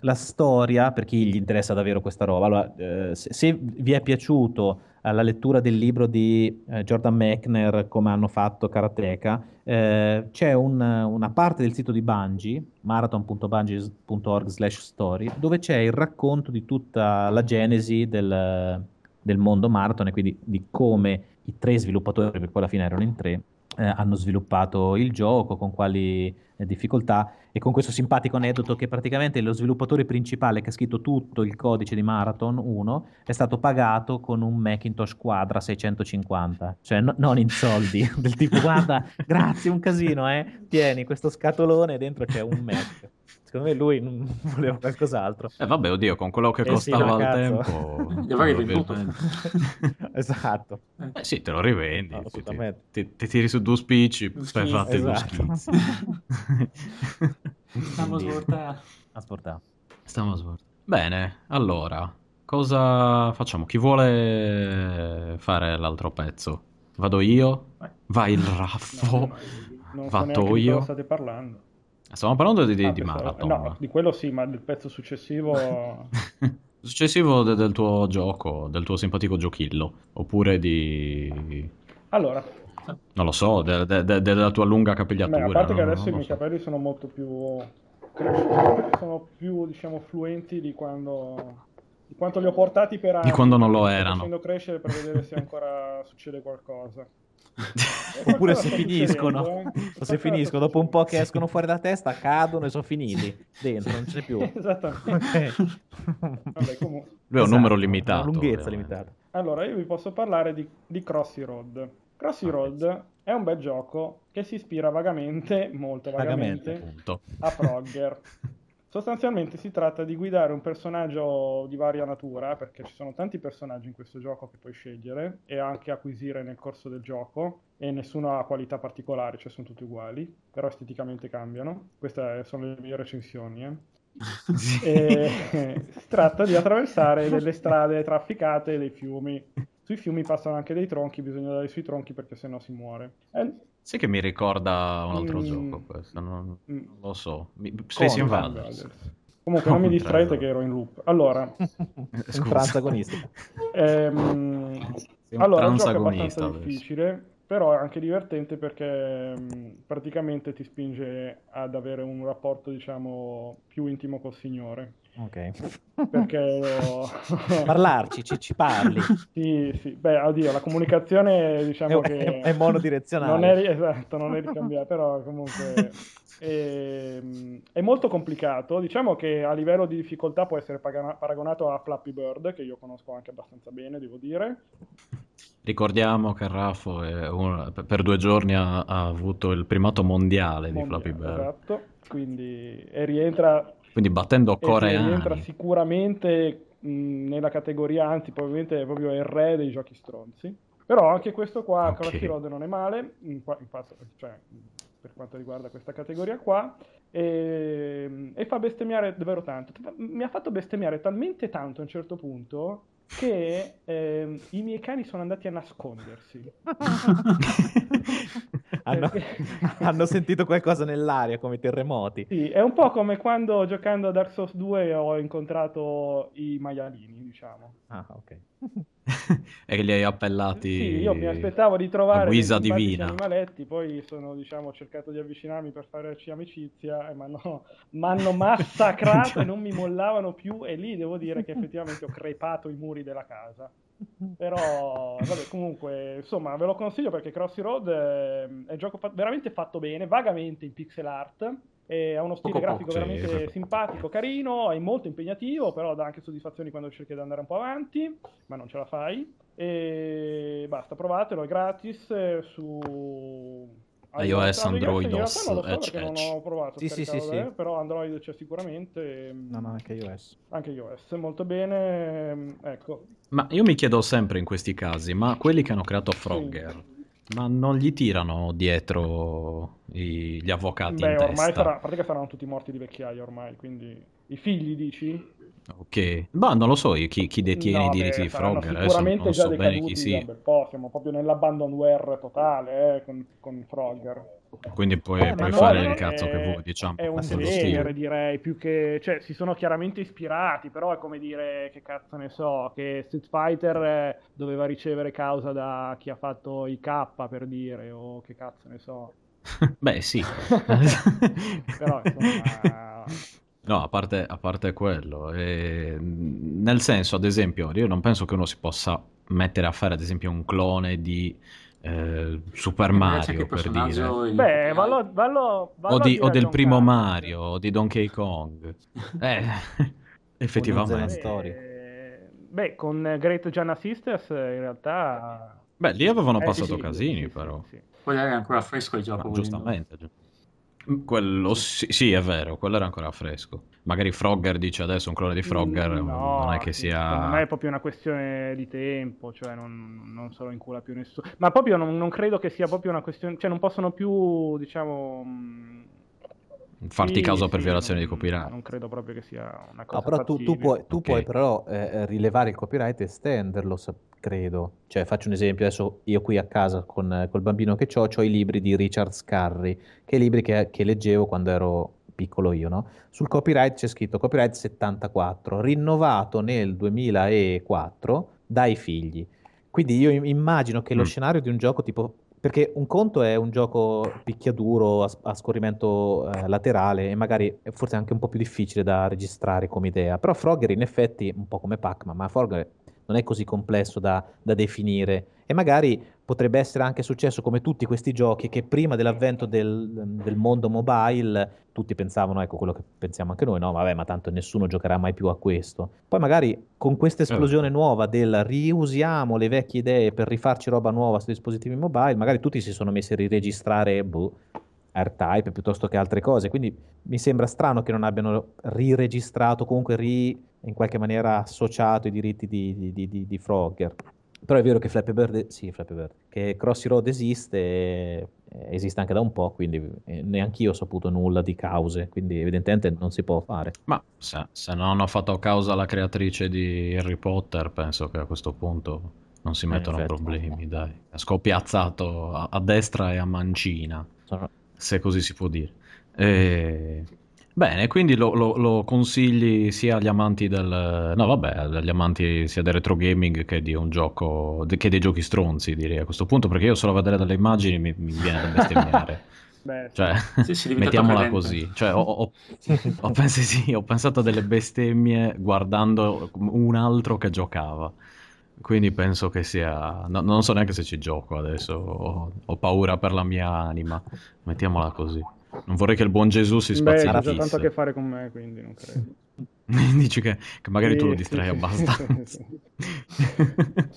la storia, per chi gli interessa davvero questa roba. Allora, eh, se, se, vi è piaciuto alla lettura del libro di eh, Jordan Mechner, come hanno fatto Karateka, eh, c'è un, una parte del sito di Bungie, marathon.bungie.org slash story, dove c'è il racconto di tutta la genesi del, del mondo marathon e quindi di come i tre sviluppatori, perché poi alla fine erano in tre, eh, hanno sviluppato il gioco, con quali eh, difficoltà e con questo simpatico aneddoto che praticamente lo sviluppatore principale che ha scritto tutto il codice di Marathon 1 è stato pagato con un Macintosh Quadra 650, cioè no, non in soldi, del tipo guarda, grazie, un casino, eh, tieni questo scatolone, dentro c'è un Mac. Secondo me lui non voleva qualcos'altro. Eh vabbè, oddio, con quello che eh costava sì, al tempo... Gli avrei venduto. esatto. Eh sì, te lo rivendi. No, ti, ti, ti, tiri su due spicci, poi fate esatto. due schizzi. Stiamo svoltando. Asportando. Stiamo svoltando. Bene, allora, cosa facciamo? Chi vuole fare l'altro pezzo? Vado io? Vai il raffo? No, Vado io? state parlando. Stiamo parlando di, ah, di Marathon. No, di quello sì, ma del pezzo successivo... successivo de- del tuo gioco, del tuo simpatico giochillo, oppure di... Allora... Non lo so, de- de- della tua lunga capigliatura. Beh, a parte no? che adesso i miei so. capelli sono molto più... sono più, diciamo, fluenti di quando... Di quanto li ho portati per anni. Di quando non lo erano. Facendo crescere per vedere se ancora succede qualcosa. Oppure se finiscono, o se finiscono dopo un po' che escono fuori da testa, cadono e sono finiti dentro, non c'è più. Esattamente. Okay. Vabbè, comunque... Lui è un numero esatto, limitato. Una lunghezza limitata. Allora, io vi posso parlare di, di Crossy Road. Crossy ah, Road è un bel gioco che si ispira vagamente, molto vagamente, vagamente a Frogger. Sostanzialmente si tratta di guidare un personaggio di varia natura, perché ci sono tanti personaggi in questo gioco che puoi scegliere e anche acquisire nel corso del gioco, e nessuno ha qualità particolari, cioè sono tutti uguali, però esteticamente cambiano. Queste sono le mie recensioni. Eh. e, si tratta di attraversare delle strade trafficate dei fiumi. Sui fiumi passano anche dei tronchi, bisogna andare sui tronchi perché sennò si muore. È Sai che mi ricorda un altro mm. gioco questo, non, non mm. lo so. Mi... Space Invaders. Comunque non mi distraete che ero in loop. Allora, un antagonista. Ehm, allora, il gioco è abbastanza difficile, però è anche divertente perché mh, praticamente ti spinge ad avere un rapporto, diciamo, più intimo col Signore. Ok. Perché... Parlarci, ci, ci, parli. Sì, sì. Beh, oddio, la comunicazione diciamo è, che... È monodirezionale. Non è, esatto, non è ricambiata, però comunque è, è, molto complicato. Diciamo che a livello di difficoltà può essere paragonato a Flappy Bird, che io conosco anche abbastanza bene, devo dire. Ricordiamo che Raffo un, per due giorni ha, ha, avuto il primato mondiale, mondiale di Flappy Bird. Esatto, quindi e rientra quindi battendo coreani. Rientra sicuramente mh, nella categoria, anzi probabilmente è proprio il re dei giochi stronzi. Però anche questo qua, okay. Cracky Road non è male, in, infatti, cioè, per quanto riguarda questa categoria qua, e, e, fa bestemmiare davvero tanto. Mi ha fatto bestemmiare talmente tanto a un certo punto che eh, i miei cani sono andati a nascondersi. hanno, hanno, sentito qualcosa nell'aria come terremoti. Sì, è un po' come quando giocando a Dark Souls 2 ho incontrato i maialini, diciamo. Ah, ok. e li hai appellati sì, io mi aspettavo di trovare guisa divina animaletti poi sono diciamo cercato di avvicinarmi per farci amicizia ma no, mi hanno massacrato e non mi mollavano più e lì devo dire che effettivamente ho crepato i muri della casa però vabbè comunque insomma ve lo consiglio perché Crossy Road è, un gioco fa- veramente fatto bene vagamente in pixel art ha uno stile poco grafico poco, veramente sì, simpatico, carino, è molto impegnativo, però dà anche soddisfazioni quando cerchi di andare un po' avanti, ma non ce la fai. E basta, provatelo, è gratis eh, su iOS, Android, OS, non lo so non ho provato sì, sì, sì, sì. però Android c'è sicuramente. No, no, anche iOS. Anche iOS, molto bene, ecco. Ma io mi chiedo sempre in questi casi, ma quelli che hanno creato Frogger... Sì ma non gli tirano dietro i, gli avvocati Beh, in ormai testa? sarà, a parte che saranno tutti morti di vecchiaia ormai, quindi... I figli, dici? Ok, ma non lo so io chi, chi detiene no, i diritti di Frogger, sicuramente non già so bene chi sia. Po', siamo proprio nell'abandonware totale eh, con, con Frogger. Quindi puoi, eh, puoi fare il cazzo che vuoi, diciamo. È un genere, direi, più che... Cioè, si sono chiaramente ispirati, però è come dire, che cazzo ne so, che Street Fighter eh, doveva ricevere causa da chi ha fatto i K, per dire, o che cazzo ne so. Beh, sì. però, insomma... No, a parte, a parte quello, eh, nel senso, ad esempio, io non penso che uno si possa mettere a fare, ad esempio, un clone di eh, Super Mario per dire. Beh, vallo, vallo, vallo o, di, o del primo Mario o di Donkey Kong. eh, effettivamente. Eh, beh, con Great Gianna Sisters in realtà... Beh, lì avevano eh, passato sì, casini sì, però. Sì, Poi era ancora fresco il gioco. Ma, giustamente. Quello sì, sì, è vero, quello era ancora fresco. Magari Frogger dice adesso un clone di Frogger, mm, no, non è che sia... Secondo me è proprio una questione di tempo, cioè non, non se lo incula più nessuno. Ma proprio non, non, credo che sia proprio una questione... Cioè non possono più, diciamo... Farti sì, causa per sì, violazione non, di copyright. Non credo proprio che sia una cosa. No, però tu, tu, puoi, tu okay. puoi, però eh, rilevare il copyright e estenderlo, credo. Cioè, faccio un esempio, adesso io qui a casa con col bambino che ho, ho i libri di Richard Scarry, che libri che, che leggevo quando ero piccolo io, no? Sul copyright c'è scritto copyright 74, rinnovato nel 2004 dai figli. Quindi io immagino che mm. lo scenario di un gioco tipo perché un conto è un gioco picchiaduro a, a scorrimento eh, laterale e magari forse anche un po' più difficile da registrare come idea, però Frogger in effetti, un po' come Pac-Man, ma Frogger non è così complesso da, da, definire. E magari potrebbe essere anche successo come tutti questi giochi che prima dell'avvento del, del, mondo mobile tutti pensavano, ecco quello che pensiamo anche noi, no vabbè ma tanto nessuno giocherà mai più a questo. Poi magari con questa esplosione nuova del riusiamo le vecchie idee per rifarci roba nuova sui dispositivi mobile, magari tutti si sono messi a riregistrare boh, R-Type piuttosto che altre cose, quindi mi sembra strano che non abbiano riregistrato, comunque ri in qualche maniera associato i diritti di, di, di, di Frogger. Però è vero che Flappy Bird, sì, Flappy Bird, che Crossy Road esiste, eh, esiste anche da un po', quindi eh, neanche io ho saputo nulla di cause, quindi evidentemente non si può fare. Ma se, se non hanno fatto causa la creatrice di Harry Potter, penso che a questo punto non si mettono eh, problemi, dai. È scoppiazzato a, a, destra e a mancina, Sono... se così si può dire. E... Bene, quindi lo, lo, lo, consigli sia agli amanti del... no vabbè, agli amanti sia del retro gaming che di un gioco, che dei giochi stronzi direi a questo punto, perché io solo a vedere dalle immagini mi, mi viene da bestemmiare. Beh, cioè, sì, sì, mettiamola così. Cioè, ho, ho, ho, penso, sì, ho pensato a delle bestemmie guardando un altro che giocava. Quindi penso che sia... No, non so neanche se ci gioco adesso, ho, ho paura per la mia anima. Mettiamola così. Non vorrei che il buon Gesù si spaziasse. Beh, ha già tanto a che fare con me, quindi non credo. Dici che, che magari sì, tu lo distrai sì, abbastanza.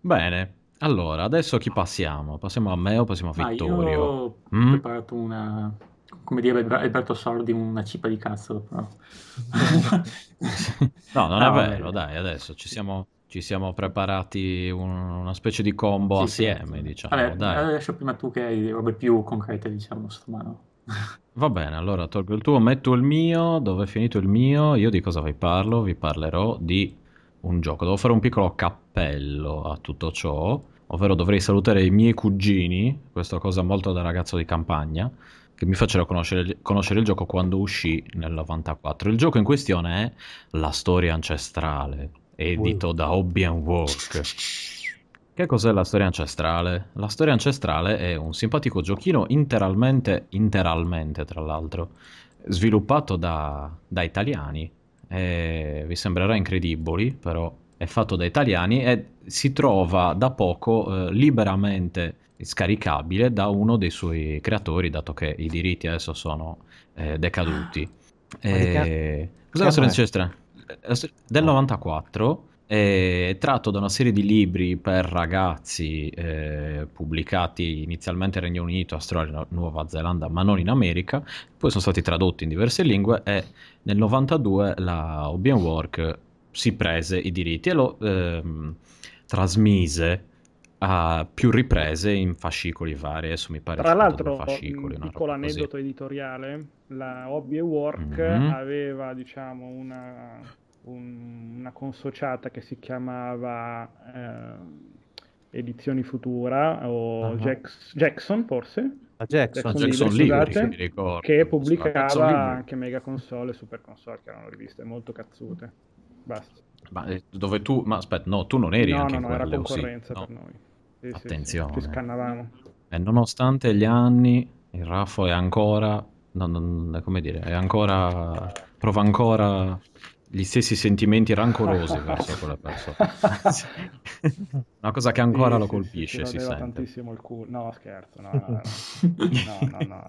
Bene, allora, adesso chi passiamo? Passiamo a me o passiamo a Vittorio? Ah, io ho mm? preparato una... Come dire Alberto Sordi, una cipa di cazzo, però. no, non no, è vero, dai, adesso ci siamo ci siamo preparati un, una specie di combo sì, assieme, sì. diciamo. Vabbè, dai. lascio prima tu che hai robe più concrete, diciamo, sotto mano. Va bene, allora tolgo il tuo, metto il mio, dove è finito il mio, io di cosa vi parlo? Vi parlerò di un gioco. Devo fare un piccolo cappello a tutto ciò, ovvero dovrei salutare i miei cugini, questa cosa molto da ragazzo di campagna, che mi facciano conoscere, conoscere il gioco quando uscì nel 94. Il gioco in questione è La storia ancestrale, edito da Hobby and Work. Che cos'è la storia ancestrale? La storia ancestrale è un simpatico giochino interalmente, interalmente tra l'altro, sviluppato da, da italiani. E vi sembrerà incredibile, però è fatto da italiani e si trova da poco eh, liberamente scaricabile da uno dei suoi creatori, dato che i diritti adesso sono eh, decaduti. E... Cos'è la storia ancestrale? Del 94 è tratto da una serie di libri per ragazzi eh, pubblicati inizialmente in Regno Unito, Australia, Nuova Zelanda, ma non in America, poi sono stati tradotti in diverse lingue e nel 92 la Obian Work si prese i diritti e lo ehm, trasmise a più riprese in fascicoli vari, adesso mi pare Tra l'altro, fascicoli, un piccolo aneddoto così. editoriale, la Hobby Work mm-hmm. aveva diciamo una, un, una consociata che si chiamava eh, Edizioni Futura o uh-huh. Jax- Jackson forse, A Jackson, Jackson, Jackson Libri, scusate, ricordo, che pubblicava anche Mega Console e Super Console, che erano riviste molto cazzute. Basta. Ma eh, dove tu... Ma aspetta, no, tu non eri no, anche no, no, era concorrenza sì. per noi. Sì, Attenzione. Sì, ci scannavamo. E nonostante gli anni, il Raffo è ancora... Non, non, come dire, è ancora... prova ancora gli stessi sentimenti rancorosi verso quella persona. Una cosa che ancora sì, lo colpisce, si, si sente. tantissimo il culo. No, scherzo, no, no, no, no, no,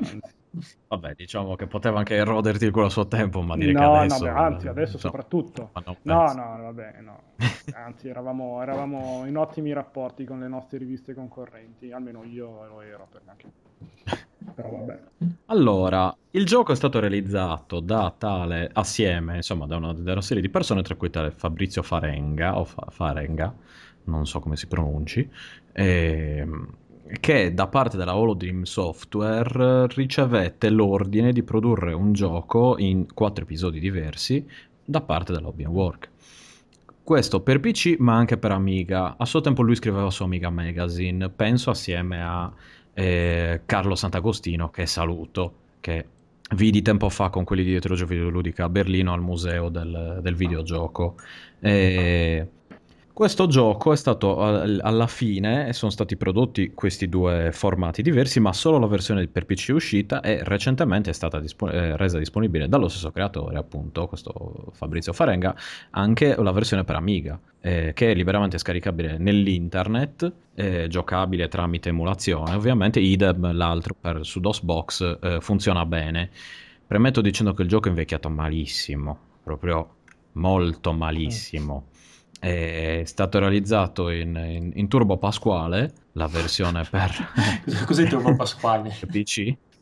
Vabbè, diciamo che poteva anche eroderti il culo a suo tempo, ma dire che adesso... No, anzi, adesso soprattutto. No, no, vabbè, no. Anzi, eravamo, eravamo, in ottimi rapporti con le nostre riviste concorrenti, almeno io lo ero, per anche... Però vabbè. Allora, il gioco è stato realizzato da tale, assieme, insomma, da una, da una serie di persone, tra cui tale Fabrizio Farenga, o Fa, Farenga, non so come si pronunci, e, ehm, che da parte della Holodream Software ricevette l'ordine di produrre un gioco in quattro episodi diversi da parte dell'Obian Work. Questo per PC ma anche per Amiga. A suo tempo lui scriveva su Amiga Magazine, penso assieme a eh, Carlo Sant'Agostino, che saluto, che vidi tempo fa con quelli di Dietro Videoludica a Berlino al museo del, del videogioco. E questo gioco è stato alla fine, sono stati prodotti questi due formati diversi, ma solo la versione per PC è uscita e recentemente è stata dispo- eh, resa disponibile dallo stesso creatore, appunto, questo Fabrizio Farenga, anche la versione per Amiga, eh, che è liberamente scaricabile nell'internet, eh, giocabile tramite emulazione. Ovviamente idem l'altro per, su DOSBox eh, funziona bene. Premetto dicendo che il gioco è invecchiato malissimo, proprio molto malissimo. È stato realizzato in, in, in Turbo Pasquale, la versione per... Cos'è il Turbo Pasquale? PC.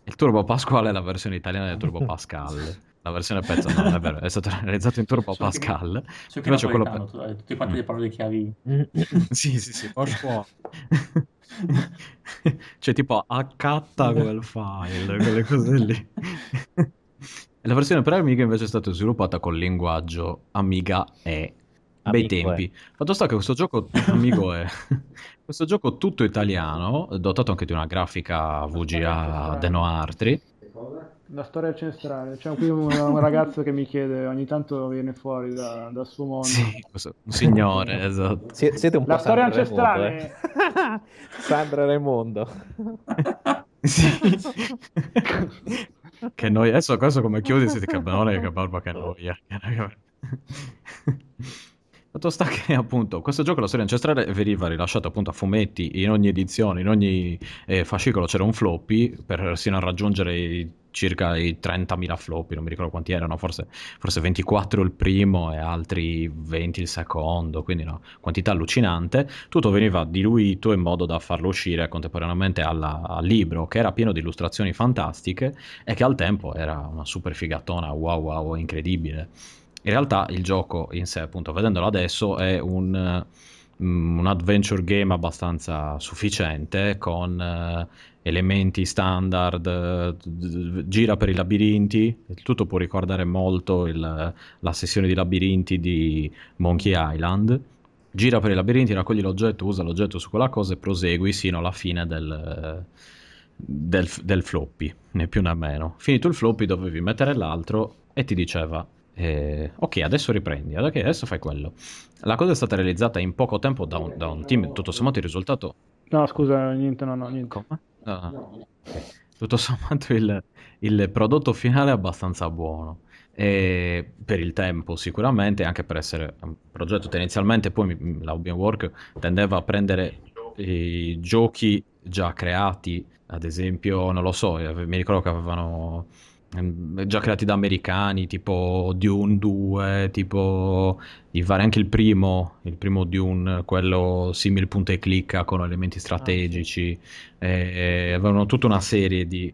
Il Turbo Pasquale è la versione italiana del Turbo Pascal. La versione pezzo no, non è vero, è stato realizzato in Turbo so Pascal. Che, so che Invece quello per... tu, hai tutte quante le parole chiavi. sì, sì, sì, Pasquale. cioè tipo accatta quel file, quelle cose lì. la versione per Amiga invece è stata sviluppata con il linguaggio Amiga E bei tempi. È. Fatto sta che questo gioco, amico, è questo gioco tutto italiano, dotato anche di una grafica VGA Deno Artri. La storia ancestrale. C'è qui un, un, ragazzo che mi chiede, ogni tanto viene fuori da, dal suo mondo. Sì, questo, un signore, esatto. Sie, siete un po' La storia ancestrale. Raimondo, eh? Sandra Raimondo. sì. che noi adesso questo come chiudi siete cabronone che barba che noia. Fatto sta che appunto questo gioco, la storia ancestrale, veniva rilasciato appunto a fumetti in ogni edizione, in ogni eh, fascicolo c'era un floppy per sino a raggiungere i, circa i 30.000 floppy, non mi ricordo quanti erano, forse, forse 24 il primo e altri 20 il secondo, quindi no, quantità allucinante. Tutto veniva diluito in modo da farlo uscire contemporaneamente alla, al libro, che era pieno di illustrazioni fantastiche e che al tempo era una super figatona, wow wow, incredibile. In realtà il gioco in sé, appunto, vedendolo adesso, è un, um, un adventure game abbastanza sufficiente con uh, elementi standard, uh, gira per i labirinti, tutto può ricordare molto il, la sessione di labirinti di Monkey Island. Gira per i labirinti, raccogli l'oggetto, usa l'oggetto su quella cosa e prosegui sino alla fine del, del, del floppy, né più né meno. Finito il floppy dovevi mettere l'altro e ti diceva eh, ok, adesso riprendi, okay, adesso fai quello. La cosa è stata realizzata in poco tempo da un, da un team, tutto sommato il risultato... No, scusa, niente, no, no, niente. Okay. Tutto sommato il, il, prodotto finale è abbastanza buono. E per il tempo sicuramente, anche per essere un progetto tendenzialmente, poi la Open Work tendeva a prendere i giochi già creati, ad esempio, non lo so, mi ricordo che avevano già creati da americani, tipo Dune 2, tipo i vari, anche il primo, il primo Dune, quello simile punta e clicca con elementi strategici, ah, sì. e, avevano tutta una serie di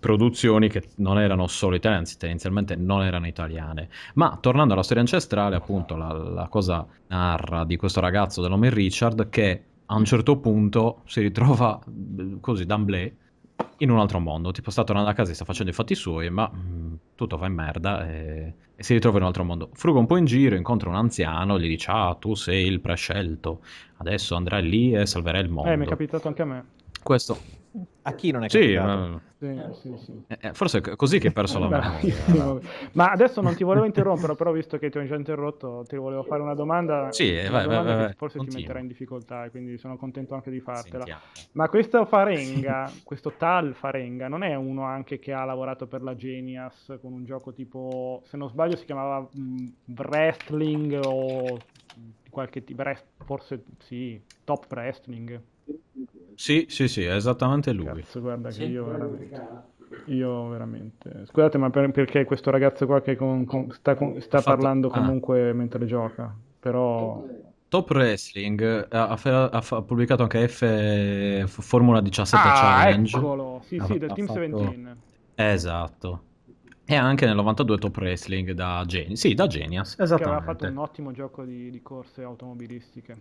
produzioni che non erano solo italiane, anzi tendenzialmente non erano italiane. Ma tornando alla storia ancestrale, appunto, la, la cosa narra di questo ragazzo del nome Richard che a un certo punto si ritrova così d'amblè in un altro mondo, tipo sta tornando a casa e sta facendo i fatti suoi, ma mh, mm, tutto va in merda e, e, si ritrova in un altro mondo. Fruga un po' in giro, incontra un anziano, gli dice ah tu sei il prescelto, adesso andrai lì e salverai il mondo. Eh, mi è capitato anche a me. Questo, A chi non è capitato? Sì, ma... sì, sì, eh, eh, forse è così che hai perso la memoria. ma adesso non ti volevo interrompere, però visto che ti ho già interrotto, ti volevo fare una domanda. Sì, una vai, domanda vai, vai, forse continua. ti metterà in difficoltà e quindi sono contento anche di fartela. Sentiamo. Ma questo Farenga, questo tal Farenga, non è uno anche che ha lavorato per la Genius con un gioco tipo, se non sbaglio si chiamava mh, Wrestling o qualche tipo, forse sì, Top Wrestling. Sì, sì, sì, è esattamente lui. Cazzo, guarda che io veramente... Io veramente... Scusate, ma per, perché questo ragazzo qua che con, con, sta, con, sta fatto... parlando ah. comunque ah. mentre gioca, però... Top Wrestling ha, ha, ha, pubblicato anche F Formula 17 ah, Challenge. Eccolo, sì, sì, del Team fatto... 17. Esatto. E anche nel 92 Top Wrestling da Genius. Sì, da Genius, esattamente. Che aveva fatto un ottimo gioco di, di corse automobilistiche.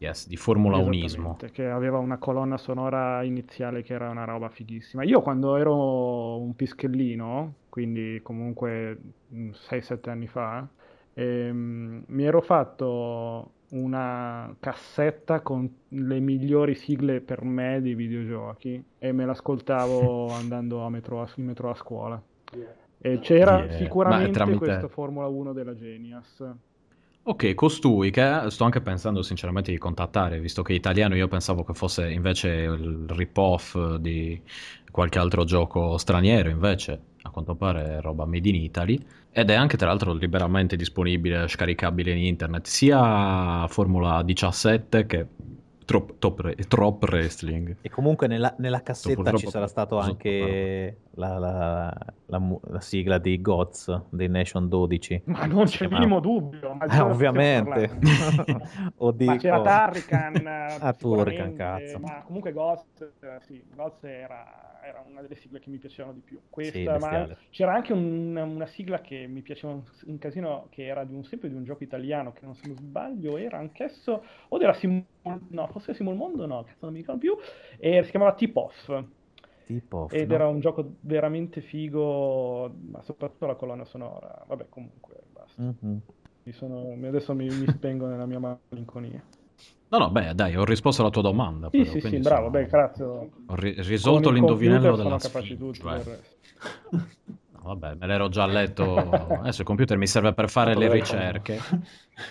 Yes, di Formula Unismo. Che aveva una colonna sonora iniziale che era una roba fighissima. Io quando ero un pischellino, quindi comunque 6-7 anni fa, ehm, mi ero fatto una cassetta con le migliori sigle per me di videogiochi e me l'ascoltavo andando a metro a, in metro a scuola. E c'era yeah. sicuramente tramite... questa Formula 1 della Genius. Ok, costui che sto anche pensando sinceramente di contattare, visto che italiano io pensavo che fosse invece il rip-off di qualche altro gioco straniero, invece a quanto pare è roba made in Italy ed è anche tra l'altro liberamente disponibile, scaricabile in internet, sia Formula 17 che Trop, top, trop wrestling. E comunque nella, nella cassetta ci sarà stato anche la, la, la, la, sigla di Gods dei Nation 12. Ma non c'è il minimo dubbio. Ma eh, ovviamente. Oddio. Ma c'era Tarrican. ah, Turrican, cazzo. Ma comunque Ghost, sì, Ghost era, era, una delle sigle che mi piacevano di più. Questa, sì, ma c'era anche un, una sigla che mi piaceva un, un, casino, che era di un, sempre di un gioco italiano, che non se non sbaglio era anch'esso, o della Simul... No, forse Simul Mondo, no, cazzo non mi ricordo più, e si chiamava Tip-Off Tipo, Ed no? era un gioco veramente figo, ma soprattutto la colonna sonora. Vabbè, comunque, basta. Mm-hmm. Mi sono, adesso mi, mi spengo nella mia malinconia. No, no, beh, dai, ho risposto alla tua domanda. Sì, però, sì, sì, bravo, sono... beh, grazie. Ho ri- risolto l'indovinello della sfida. Cioè... No, vabbè, me l'ero già letto. Adesso il computer mi serve per fare le ricerche,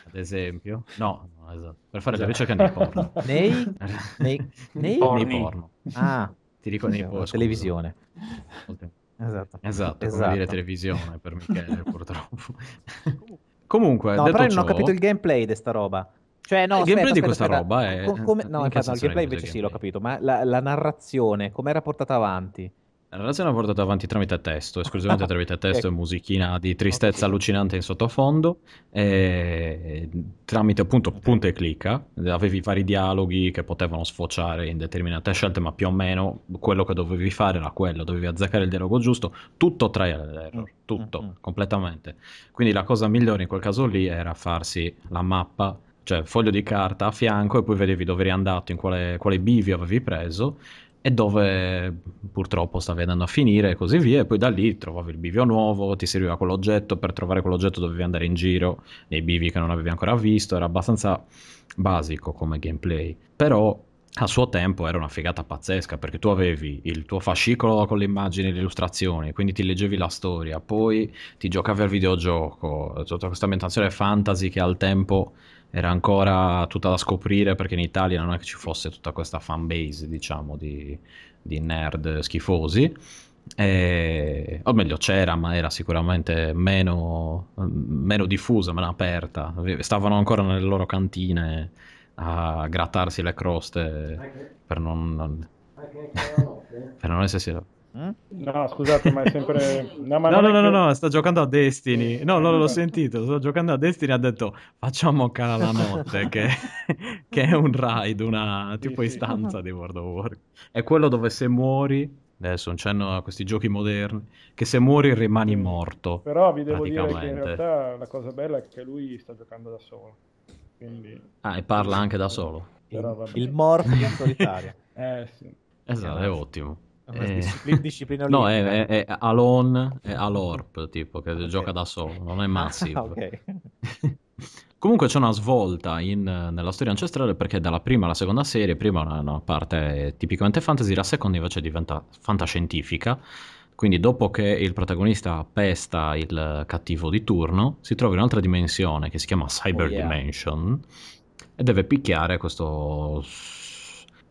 ad esempio. No, no esatto. per fare le ricerche nei porno. Nei? Nei? Nei? Nei porno. Ah. Ti dico nei post. Televisione. Esatto, esatto, esatto. dire televisione per Michele purtroppo. Comunque, no, però ciò... non ho capito il gameplay di sta roba. Cioè, no, il aspetta, gameplay aspetta, di questa aspetta. roba è... come... No, infatti, no, il gameplay invece sì, l'ho capito, ma la, la narrazione, com'era portata avanti? La narrazione è portata avanti tramite testo, esclusivamente tramite testo e musichina di tristezza allucinante in sottofondo, e tramite appunto punta e clicca, avevi vari dialoghi che potevano sfociare in determinate scelte, ma più o meno quello che dovevi fare era quello, dovevi azzeccare il dialogo giusto, tutto trial and error, mm, tutto, mm-hmm. completamente. Quindi la cosa migliore in quel caso lì era farsi la mappa cioè foglio di carta a fianco e poi vedevi dove eri andato, in quale, quale bivio avevi preso e dove purtroppo stavi andando a finire e così via, e poi da lì trovavi il bivio nuovo, ti serviva quell'oggetto, per trovare quell'oggetto dovevi andare in giro nei bivi che non avevi ancora visto, era abbastanza basico come gameplay, però a suo tempo era una figata pazzesca perché tu avevi il tuo fascicolo con le immagini e le illustrazioni, quindi ti leggevi la storia, poi ti giocavi al videogioco, tutta questa ambientazione fantasy che al tempo era ancora tutta da scoprire perché in Italia non è che ci fosse tutta questa fan base, diciamo, di, di nerd schifosi. E, o meglio c'era, ma era sicuramente meno, meno diffusa, meno aperta. Stavano ancora nelle loro cantine a grattarsi le croste per non, per non essersi? No, scusate, ma è sempre. No, ma no, no, no, che... no, sta giocando a Destiny. No, no, l'ho sentito. Sto giocando a Destiny. Ha detto facciamo cara la notte, che... che, è un raid, una tipo sì, istanza sì. di World of Warcraft. È quello dove se muori. Adesso un cenno a questi giochi moderni. Che se muori rimani morto. Però vi devo dire che in realtà la cosa bella è che lui sta giocando da solo. Quindi... Ah, e parla anche da solo. Il, il morto in solitario. eh sì. Esatto, è ottimo. Eh, disciplina, disciplina no, è, è, è, Alone e Alorp, tipo, che gioca da solo, non è Massive. okay. Comunque c'è una svolta in, nella storia ancestrale perché dalla prima alla seconda serie, prima una, una parte tipicamente fantasy, la seconda invece diventa fantascientifica. Quindi dopo che il protagonista pesta il cattivo di turno, si trova in un'altra dimensione che si chiama Cyber oh, yeah. Dimension e deve picchiare questo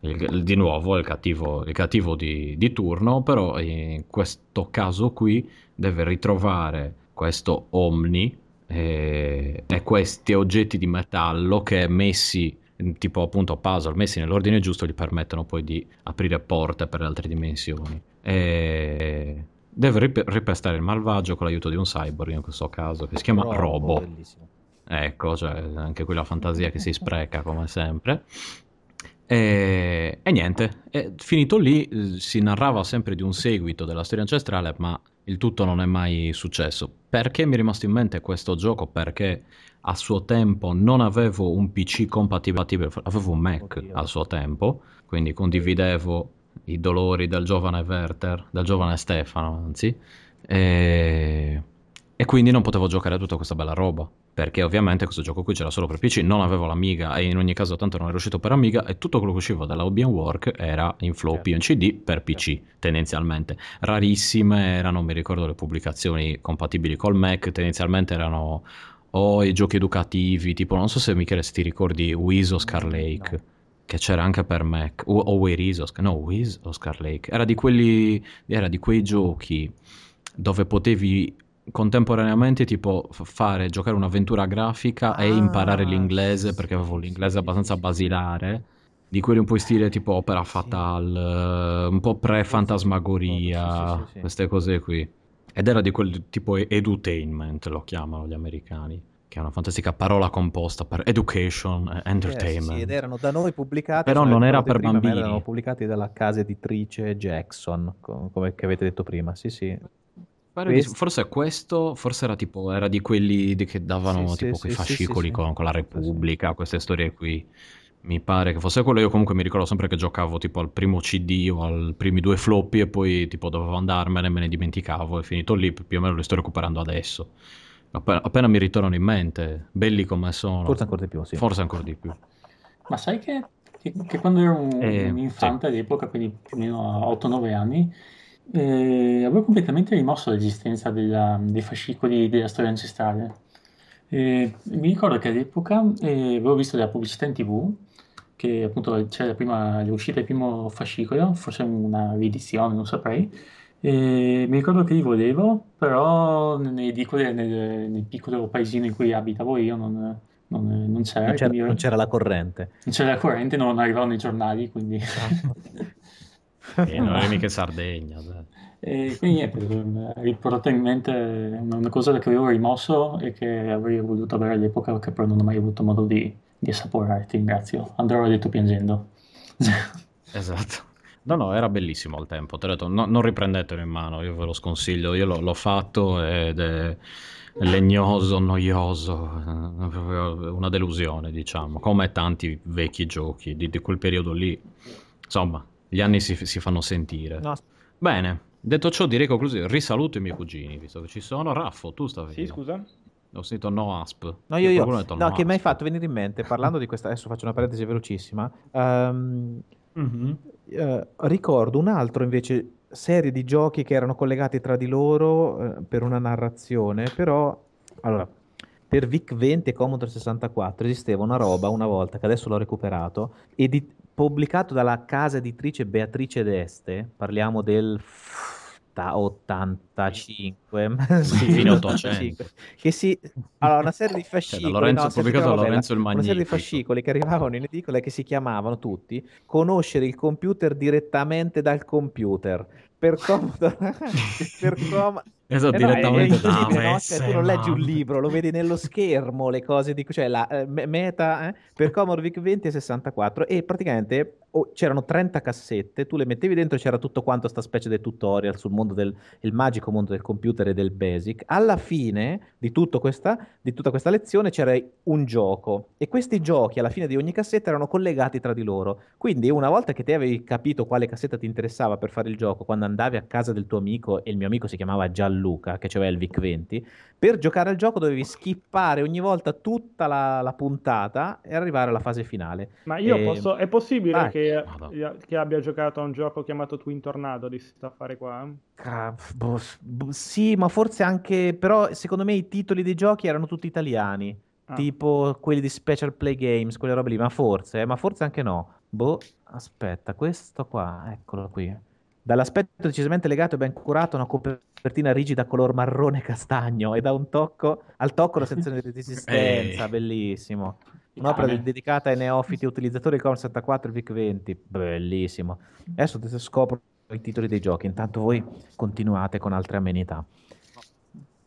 il, di nuovo il cattivo, il cattivo di, di, turno, però in questo caso qui deve ritrovare questo Omni e, e questi oggetti di metallo che messi tipo appunto puzzle messi nell'ordine giusto gli permettono poi di aprire porte per le altre dimensioni. E deve rip- ripestare il malvagio con l'aiuto di un cyborg in questo caso che si chiama Robo. bellissimo. ecco cioè anche qui la fantasia che si spreca come sempre e, e niente, e finito lì si narrava sempre di un seguito della storia ancestrale, ma il tutto non è mai successo. Perché mi è rimasto in mente questo gioco? Perché a suo tempo non avevo un PC compatibile, avevo un Mac Oddio. a suo tempo, quindi condividevo i dolori del giovane Werther, del giovane Stefano, anzi, e, e quindi non potevo giocare a tutta questa bella roba perché ovviamente questo gioco qui c'era solo per PC, non avevo l'Amiga e in ogni caso tanto non ero uscito per Amiga e tutto quello che usciva dalla Obian Work era in floppy certo. in CD per PC certo. tendenzialmente. Rarissime erano, mi ricordo, le pubblicazioni compatibili col Mac, tendenzialmente erano o i giochi educativi, tipo non so se Michele se ti ricordi Wiz o Scar Lake. No che c'era anche per Mac, o, o is Oscar, no, Wiz o Scar Lake, era di, quelli, era di quei giochi dove potevi contemporaneamente tipo fare, giocare un'avventura grafica ah, e imparare l'inglese perché avevo l'inglese abbastanza basilare di quelli un po' in stile tipo opera fatal, un po' pre-fantasmagoria, sì, sì, queste cose qui. Ed era di quel tipo edutainment, lo chiamano gli americani, che è una fantastica parola composta per education, entertainment. Yes, ed erano da noi pubblicati, però non era per prima, bambini. Erano pubblicati dalla casa editrice Jackson, come avete detto prima, sì sì. Questo... Forse questo, forse era tipo, era di quelli che davano sì, tipo sì, quei fascicoli sì, con, con, la Repubblica, queste storie qui. Mi pare che fosse quello, io comunque mi ricordo sempre che giocavo tipo al primo CD o ai primi due floppy e poi tipo dovevo andarmene, me ne dimenticavo e finito lì, più o meno li sto recuperando adesso. Appena, appena mi ritornano in mente, belli come sono. Forse ancora di più, sì. Forse ancora di più. Ma sai che, che, che quando ero un, eh, un infante all'epoca, quindi più o meno a 8-9 anni, eh, avevo completamente rimosso l'esistenza della, dei fascicoli della storia ancestrale. Eh, mi ricordo che all'epoca eh, avevo visto della pubblicità in tv, che appunto c'era prima, l'uscita del primo fascicolo, forse una riedizione, non saprei. E mi ricordo che li volevo, però nelle edicole, nel, nel piccolo paesino in cui abitavo io non, non, non c'era. Non c'era, non c'era, la corrente. Non c'era la corrente, non arrivavano i giornali, quindi... E non è mica Sardegna. E quindi niente, hai portato in mente una cosa che avevo rimosso e che avrei voluto avere all'epoca, che però non ho mai avuto modo di, di assaporare. Ti ringrazio. Andrò a letto piangendo. esatto. No, no, era bellissimo al tempo. Ti ho detto, no, non riprendetelo in mano, io ve lo sconsiglio. Io l'ho, l'ho fatto ed è legnoso, noioso, una delusione, diciamo, come tanti vecchi giochi di, di quel periodo lì. Insomma, gli anni si, si fanno sentire. No. Bene, detto ciò direi conclusione. Risaluto i miei cugini, visto che ci sono. Raffo, tu stavi... Sì, scusa? Ho sentito no asp. No, io, io. Detto, no, no, che mi hai fatto venire in mente, parlando di questa, adesso faccio una parentesi velocissima, um, mm-hmm. uh, ricordo un altro invece serie di giochi che erano collegati tra di loro uh, per una narrazione, però, allora, per VIC-20 e Commodore 64 esisteva una roba una volta, che adesso l'ho recuperato, edi- pubblicato dalla casa editrice Beatrice d'Este, parliamo del 85, sì, fino 800. Che si, allora, una serie di cioè, fascicoli, cioè, no, pubblicato da Lorenzo il Magnifico. Una serie di fascicoli che arrivavano in edicola e che si chiamavano tutti Conoscere il computer direttamente dal computer per comodo per com- esatto, eh no, direttamente è, è no? cioè, tu non leggi un libro, lo vedi nello schermo le cose di cioè la eh, meta eh, per Commodore VIC 20 e 64 e praticamente oh, c'erano 30 cassette, tu le mettevi dentro e c'era tutto quanto sta specie di tutorial sul mondo del il magico mondo del computer e del basic. Alla fine di, questa, di tutta questa lezione c'era un gioco e questi giochi alla fine di ogni cassetta erano collegati tra di loro. Quindi una volta che ti avevi capito quale cassetta ti interessava per fare il gioco, quando andavi a casa del tuo amico e il mio amico si chiamava Gianluca Luca, che c'aveva il VIC 20, per giocare al gioco dovevi skippare ogni volta tutta la, la puntata e arrivare alla fase finale. Ma io e... posso, è possibile che, che, abbia giocato a un gioco chiamato Twin Tornado di sta affare qua? Ah, boh, boh, sì, ma forse anche, però secondo me i titoli dei giochi erano tutti italiani, ah. tipo quelli di Special Play Games, quelle robe lì, ma forse, eh, ma forse anche no. Boh, aspetta, questo qua, eccolo qui. Dall'aspetto decisamente legato e ben curato, una copertina rigida color marrone castagno e da un tocco al tocco la sezione di resistenza, bellissimo. Un'opera ah, dedicata ai neofiti utilizzatori di Commodore 64 e VIC-20, bellissimo. Adesso scopro i titoli dei giochi, intanto voi continuate con altre amenità.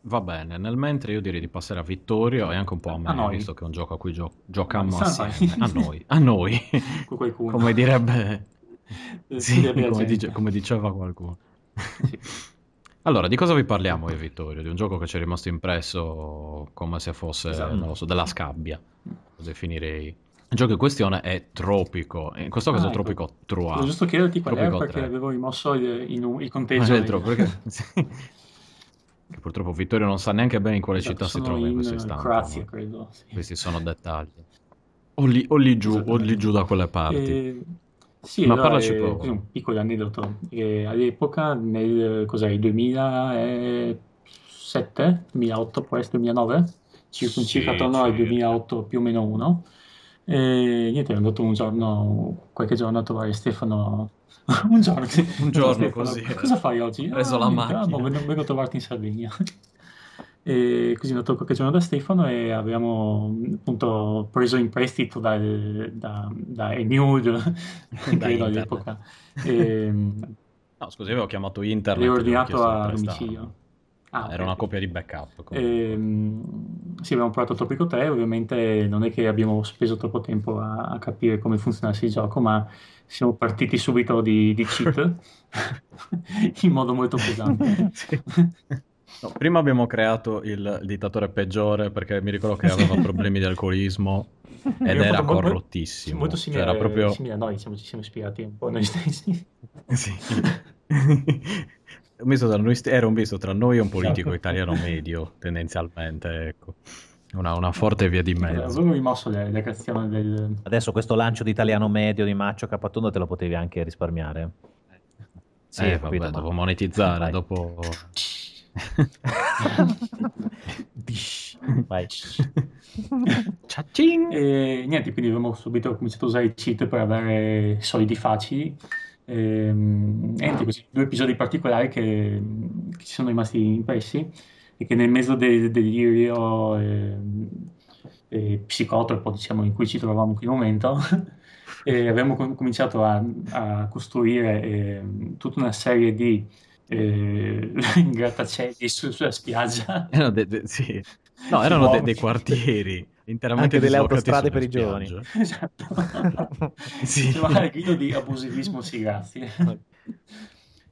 Va bene, nel mentre io direi di passare a Vittorio e anche un po' a me, a visto che è un gioco a cui gio- giocammo assieme. A noi, a noi. Come direbbe sì, come, dice, come, diceva qualcuno. Sì. Allora, di cosa vi parliamo io Vittorio? Di un gioco che ci è rimasto impresso come se fosse, esatto. non lo so, della scabbia, lo definirei. Il gioco in questione è Tropico, in questo caso ah, ecco. Tropico Trois. È giusto chiederti qual è perché 3. avevo rimosso il, il, il conteggio. Ah, dentro, perché... Che purtroppo Vittorio non sa neanche bene in quale esatto, città si trova in questo istante. Croazia, credo. Sì. Questi sono dettagli. O lì, o lì giù, o lì giù da quelle parti. E... Sì, Ma no, parlaci è, così un piccolo aneddoto. E all'epoca, nel cos'è, 2007, 2008, può essere 2009, circa, sì, circa attorno al 2008 più o meno uno. E niente, ero andato un giorno, qualche giorno a trovare Stefano. un giorno, un giorno così. Cosa fai oggi? Ho preso ah, la niente, macchina. Ah, boh, vengo, vengo a trovarti in Sardegna. E così andato qualche giorno da Stefano e abbiamo appunto preso in prestito dal, da, da Emude, credo all'epoca. E, no, scusi, avevo chiamato internet. L'ho ordinato a domicilio. Ah, era una copia di backup. E, sì, abbiamo provato Tropico 3, ovviamente non è che abbiamo speso troppo tempo a, a capire come funzionasse il gioco, ma siamo partiti subito di, di cheat in modo molto pesante. sì. No, prima abbiamo creato il, dittatore peggiore perché mi ricordo che aveva problemi di alcolismo ed era corrottissimo. Molto simile, cioè, era proprio... simile a noi, siamo, ci siamo ispirati un po' noi stessi. sì. un misto tra noi st- era un misto tra noi e un politico esatto. italiano medio, tendenzialmente, ecco. Una, una, forte via di mezzo. Avevo rimosso le, le creazioni del... Adesso questo lancio di italiano medio di Maccio Capatondo te lo potevi anche risparmiare. Sì, eh, vabbè, capito, dopo monetizzare, Vai. dopo... Vai. e niente, quindi abbiamo subito cominciato a usare i cheat per avere soldi facili. E, ehm, niente, questi due episodi particolari che, che, ci sono rimasti impressi e che nel mezzo del delirio e, e psicotropo diciamo, in cui ci trovavamo in quel momento e abbiamo com- cominciato a, a costruire eh, tutta una serie di eh, grattacieli su, sulla spiaggia. Erano de, de, sì. No, erano de, dei quartieri interamente Anche delle autostrade per i giovani. Esatto. sì. Il grido di abusivismo, sì, grazie.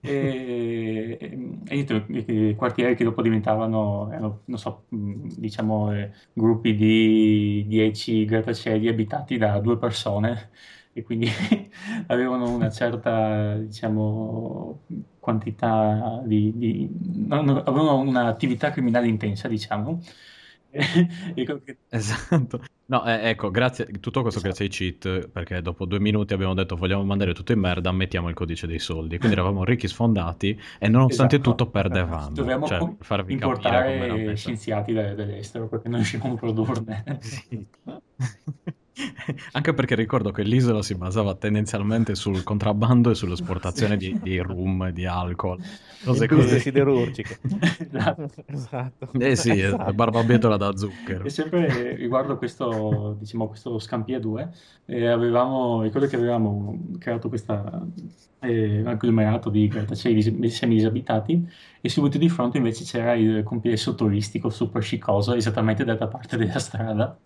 e, e, e, e, quartieri che dopo diventavano, erano, non so, diciamo, eh, gruppi di 10 grattacieli abitati da due persone e quindi avevano una certa, diciamo, quantità di, di avevano un'attività criminale intensa, diciamo. esatto. No, eh, ecco, grazie, tutto questo esatto. grazie ai cheat, perché dopo due minuti abbiamo detto vogliamo mandare tutto in merda, mettiamo il codice dei soldi. Quindi eravamo ricchi sfondati e nonostante esatto. tutto perdevamo. Dovevamo cioè, farvi importare scienziati dall'estero perché non riuscivamo a produrne. Sì. Anche perché ricordo che l'isola si basava tendenzialmente sul contrabbando e sull'esportazione di, di rum e di alcol. Cose così siderurgiche. esatto. esatto. Eh sì, esatto. barbabietola da zucchero. E sempre riguardo questo, diciamo, questo Scampia 2, eh, avevamo, ricordo che avevamo creato questa eh, agglomerato di grattacieli semi-disabitati e subito di fronte invece c'era il complesso turistico super scicoso esattamente dall'altra parte della strada.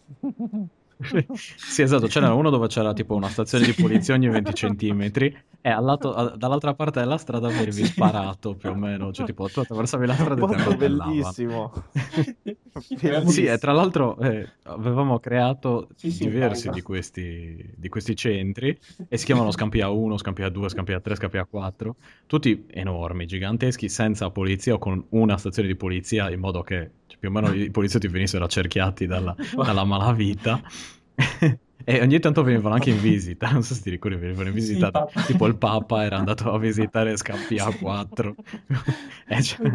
sì, esatto, c'era uno dove c'era tipo una stazione di polizia ogni 20 centimetri e lato, dall'altra parte della strada venivi sparato più o meno, cioè tipo tu attraversavi la strada e ti bellissimo. sì, e tra l'altro eh, avevamo creato sì, sì, diversi di questi, di questi, centri e si chiamano Scampia 1, Scampia 2, Scampia 3, Scampia 4, tutti enormi, giganteschi, senza polizia o con una stazione di polizia in modo che più o meno i poliziotti venissero accerchiati dalla, dalla malavita. E ogni tanto venivano anche in visita, non so se ti ricordi, venivano in visita, sì, tipo il Papa era andato a visitare Scampia 4. e cioè,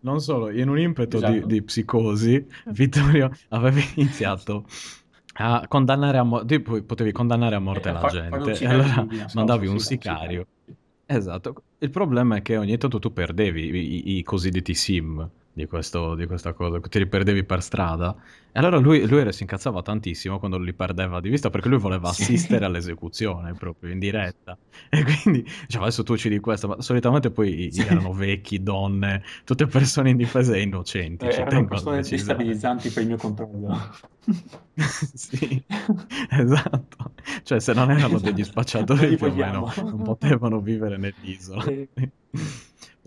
non solo, in un impeto esatto. di, di, psicosi, Vittorio aveva iniziato a condannare a morte, potevi condannare a morte eh, la gente, e allora mandavi un sicario. Esatto, il problema è che ogni tanto tu perdevi i, i cosiddetti sim, di, questo, di questa cosa, ti riperdevi per strada. E allora lui, lui si incazzava tantissimo quando li perdeva di vista perché lui voleva assistere all'esecuzione proprio in diretta. E quindi diceva adesso tu uccidi questo, ma solitamente poi sì. erano vecchi, donne, tutte persone indifese e innocenti. Eh, erano persone destabilizzanti per il mio controllo. sì, esatto. Cioè se non erano degli spacciatori più o meno non potevano vivere nell'isola. Sì.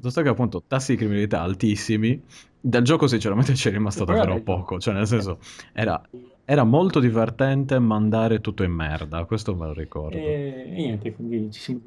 Piuttosto che appunto tassi di criminalità altissimi, dal gioco sinceramente ci è rimasto davvero poco, cioè nel senso era, era, molto divertente mandare tutto in merda, questo me lo ricordo. E, e niente, quindi ci siamo...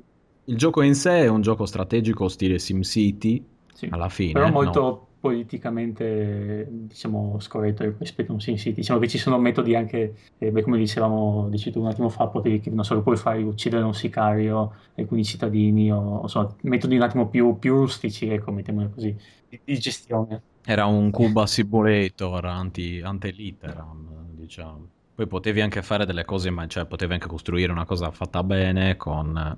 Il gioco in sé è un gioco strategico stile SimCity, sì, alla fine. Però molto no? Politicamente, diciamo, scorretto rispetto a un SimCity. Diciamo che ci sono metodi anche, eh, beh, come dicevamo, dici tu un attimo fa, potevi, non so, puoi fare uccidere un sicario, alcuni cittadini, o, o so, metodi un attimo più, più rustici, ecco, mettiamolo così, di, di, gestione. Era un Cuba Simulator anti, ante-literam, diciamo. Poi potevi anche fare delle cose, cioè potevi anche costruire una cosa fatta bene con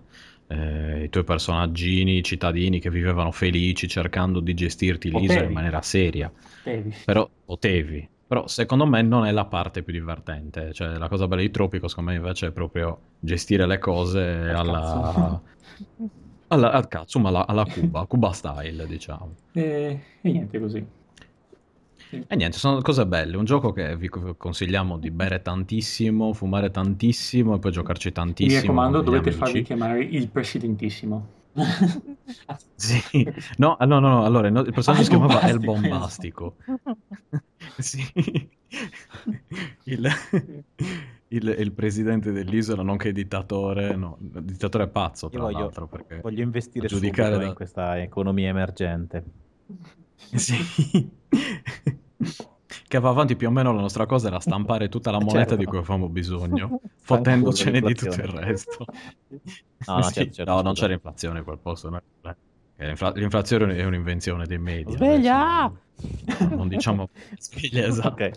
eh, i tuoi personaggini, i cittadini che vivevano felici cercando di gestirti l'isola in maniera seria. Potevi. Però potevi. Però secondo me non è la parte più divertente. Cioè, la cosa bella di Tropico, secondo me, invece, è proprio gestire le cose alla. alla, al cazzo, ma alla, alla Cuba, Cuba style, diciamo. E, e niente così. E niente, sono cose belle. Un gioco che vi consigliamo di bere tantissimo, fumare tantissimo e poi giocarci tantissimo. Mi raccomando, dovete amici. farvi chiamare il presidentissimo. sì, no, no, no, no. allora il personaggio si chiamava El Bombastico. sì, il, il, il, presidente dell'isola, nonché dittatore, no, dittatore pazzo tra voglio, l'altro. Perché voglio investire giudicare da... in questa economia emergente. Sì. che va avanti più o meno la nostra cosa era stampare tutta la moneta certo. di cui avevamo bisogno, fottendocene di tutto il resto. No, no, sì, certo, certo, no non c'era inflazione in quel posto. No? L'inflazione è un'invenzione dei media. Sveglia! Non diciamo sveglia, esatto. Okay.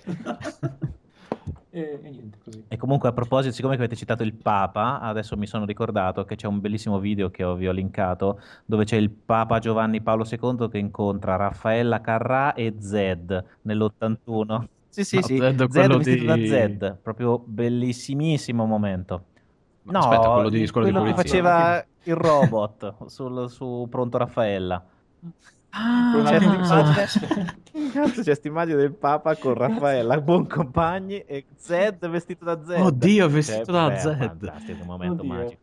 E, e, niente, così. E comunque a proposito, siccome avete citato il Papa, adesso mi sono ricordato che c'è un bellissimo video che vi ho linkato, dove c'è il Papa Giovanni Paolo II che incontra Raffaella Carrà e Zed nell'81. Sì, sì, no, sì, Zed, Zed vestito di... da Zed, proprio bellissimissimo momento. no, aspetta, quello di scuola quello di che faceva il robot sul, su Pronto Raffaella. Ah, c'è questa c'è immagine del Papa con Raffaella, buon compagni e Zed vestito da Zed. Oddio, vestito cioè, da beh, Zed. Fantastico, un momento Oddio. magico.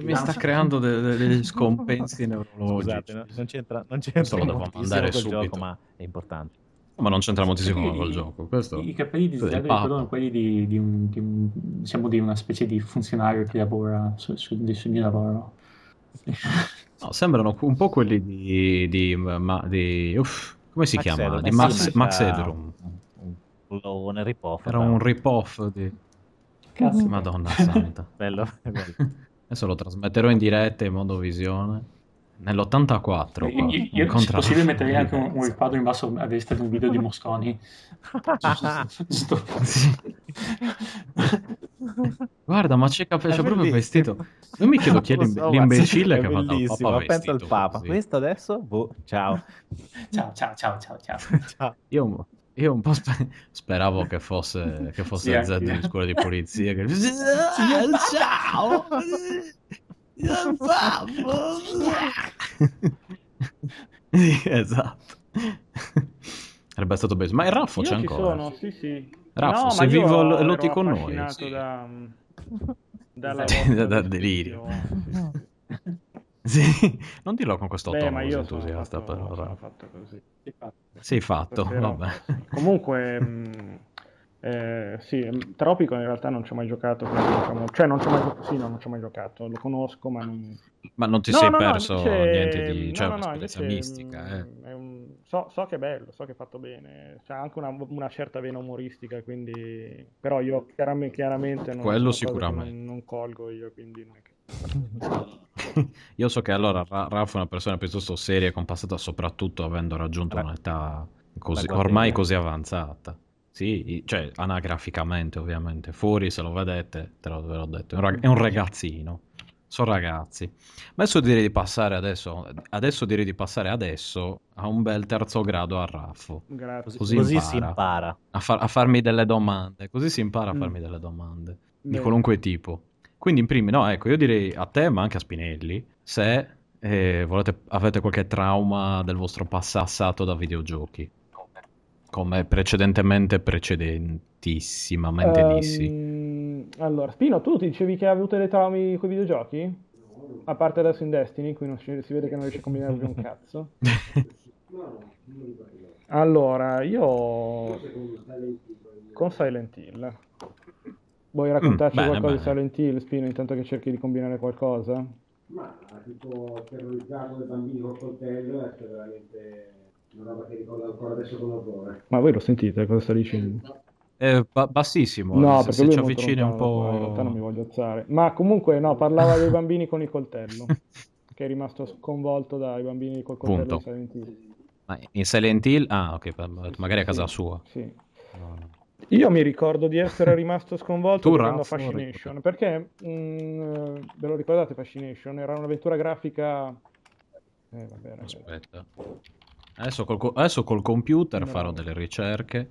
Mi sta creando degli de- scompensi neurologici. Scusate, non c'entra, non c'entra Solo devo andare subito. Gioco, ma è importante. Ma non c'entra moltissimo con il gioco. Questo... I capelli di Zed ricordano quelli di, di, un, di, un, diciamo di una specie di funzionario che lavora su, su, sul mio lavoro. No, sembrano un po' quelli di... di, ma, di uff, come si Max chiama? Edrum. Di Max, Max Edrum. Un, un rip-off. Era un rip-off di... Cazzo. Madonna santa. bello, bello. Adesso lo trasmetterò in diretta in modo visione. Nell'84 io, io, io se possibile metterei anche un, un riquadro in basso a destra di un video di Mosconi guarda ma c'è, c'è proprio vestito io mi chiedo chi è so, l'imbecille che ha fatto il Papa pensa al Papa così. questo adesso boh, ciao ciao ciao ciao ciao, ciao. ciao. Io, io un po' sper- speravo che fosse, che fosse sì, Z di scuola di polizia che... ciao esatto. Sarebbe stato bello. Ma il Raffo io c'è ancora. Sono, sì, sì. Raffo, no, sei vivo e lotti con noi. Sì. Da, Dalla da, da delirio. Sì, non dirlo con questo Beh, tono così entusiasta, fatto, però. Fatto così. Sei fatto, vabbè. Comunque, mh, eh, sì, Tropico in realtà non ci ho mai giocato, diciamo, cioè non ci ho mai, sì, no, non ci ho mai giocato, lo conosco ma non... Ma non ti no, sei no, perso no, invece... niente di... cioè no, un'esperienza mistica, eh. un... so, so, che è bello, so che è fatto bene, c'è anche una, una certa vena umoristica, quindi... però io chiaramente, chiaramente non, Quello sicuramente. Non, non, colgo io, quindi che... io so che allora Ralph è una persona piuttosto seria e compassata, soprattutto avendo raggiunto un'età così, ormai così avanzata. Sì, cioè anagraficamente ovviamente. Fuori se lo vedete, te lo, ve l'ho detto, è un, rag- è un ragazzino. Sono ragazzi. Adesso direi di passare adesso, adesso direi di passare adesso a un bel terzo grado a Raffo. Grazie. Così, Così impara si impara. A, far, a, farmi delle domande. Così si impara a mm. farmi delle domande. Di qualunque tipo. Quindi in primi, no, ecco, io direi a te, ma anche a Spinelli, se eh, volete, avete qualche trauma del vostro passato da videogiochi come precedentemente precedentissimamente um, dissi. Allora, Spino, tu ti dicevi che hai avuto dei traumi con i videogiochi? A parte adesso in Destiny, qui non si, si vede che non riesci a combinare più un cazzo. allora, io con Silent Hill. Vuoi raccontarci mm, bene, qualcosa bene. di Silent Hill, Spino, intanto che cerchi di combinare qualcosa? Ma tipo terrorizzato dai bambini col coltello è veramente una roba che ricordo ancora adesso con orrore. Ma voi lo sentite cosa sta dicendo? È ba- bassissimo, no, se, perché se ci avvicini un po'... In realtà non mi voglio alzare. Ma comunque no, parlava dei bambini con il coltello, che è rimasto sconvolto dai bambini col coltello Punto. in Silent Hill. Ah, in Silent Hill? Ah, ok, magari a casa sì, sua. Sì. Io mi ricordo di essere rimasto sconvolto tu, giocando Fascination, perché mh, mm, ve lo ricordate Fascination? Era un'avventura grafica... Eh, vabbè, Aspetta. Adesso col, adesso col computer no. farò delle ricerche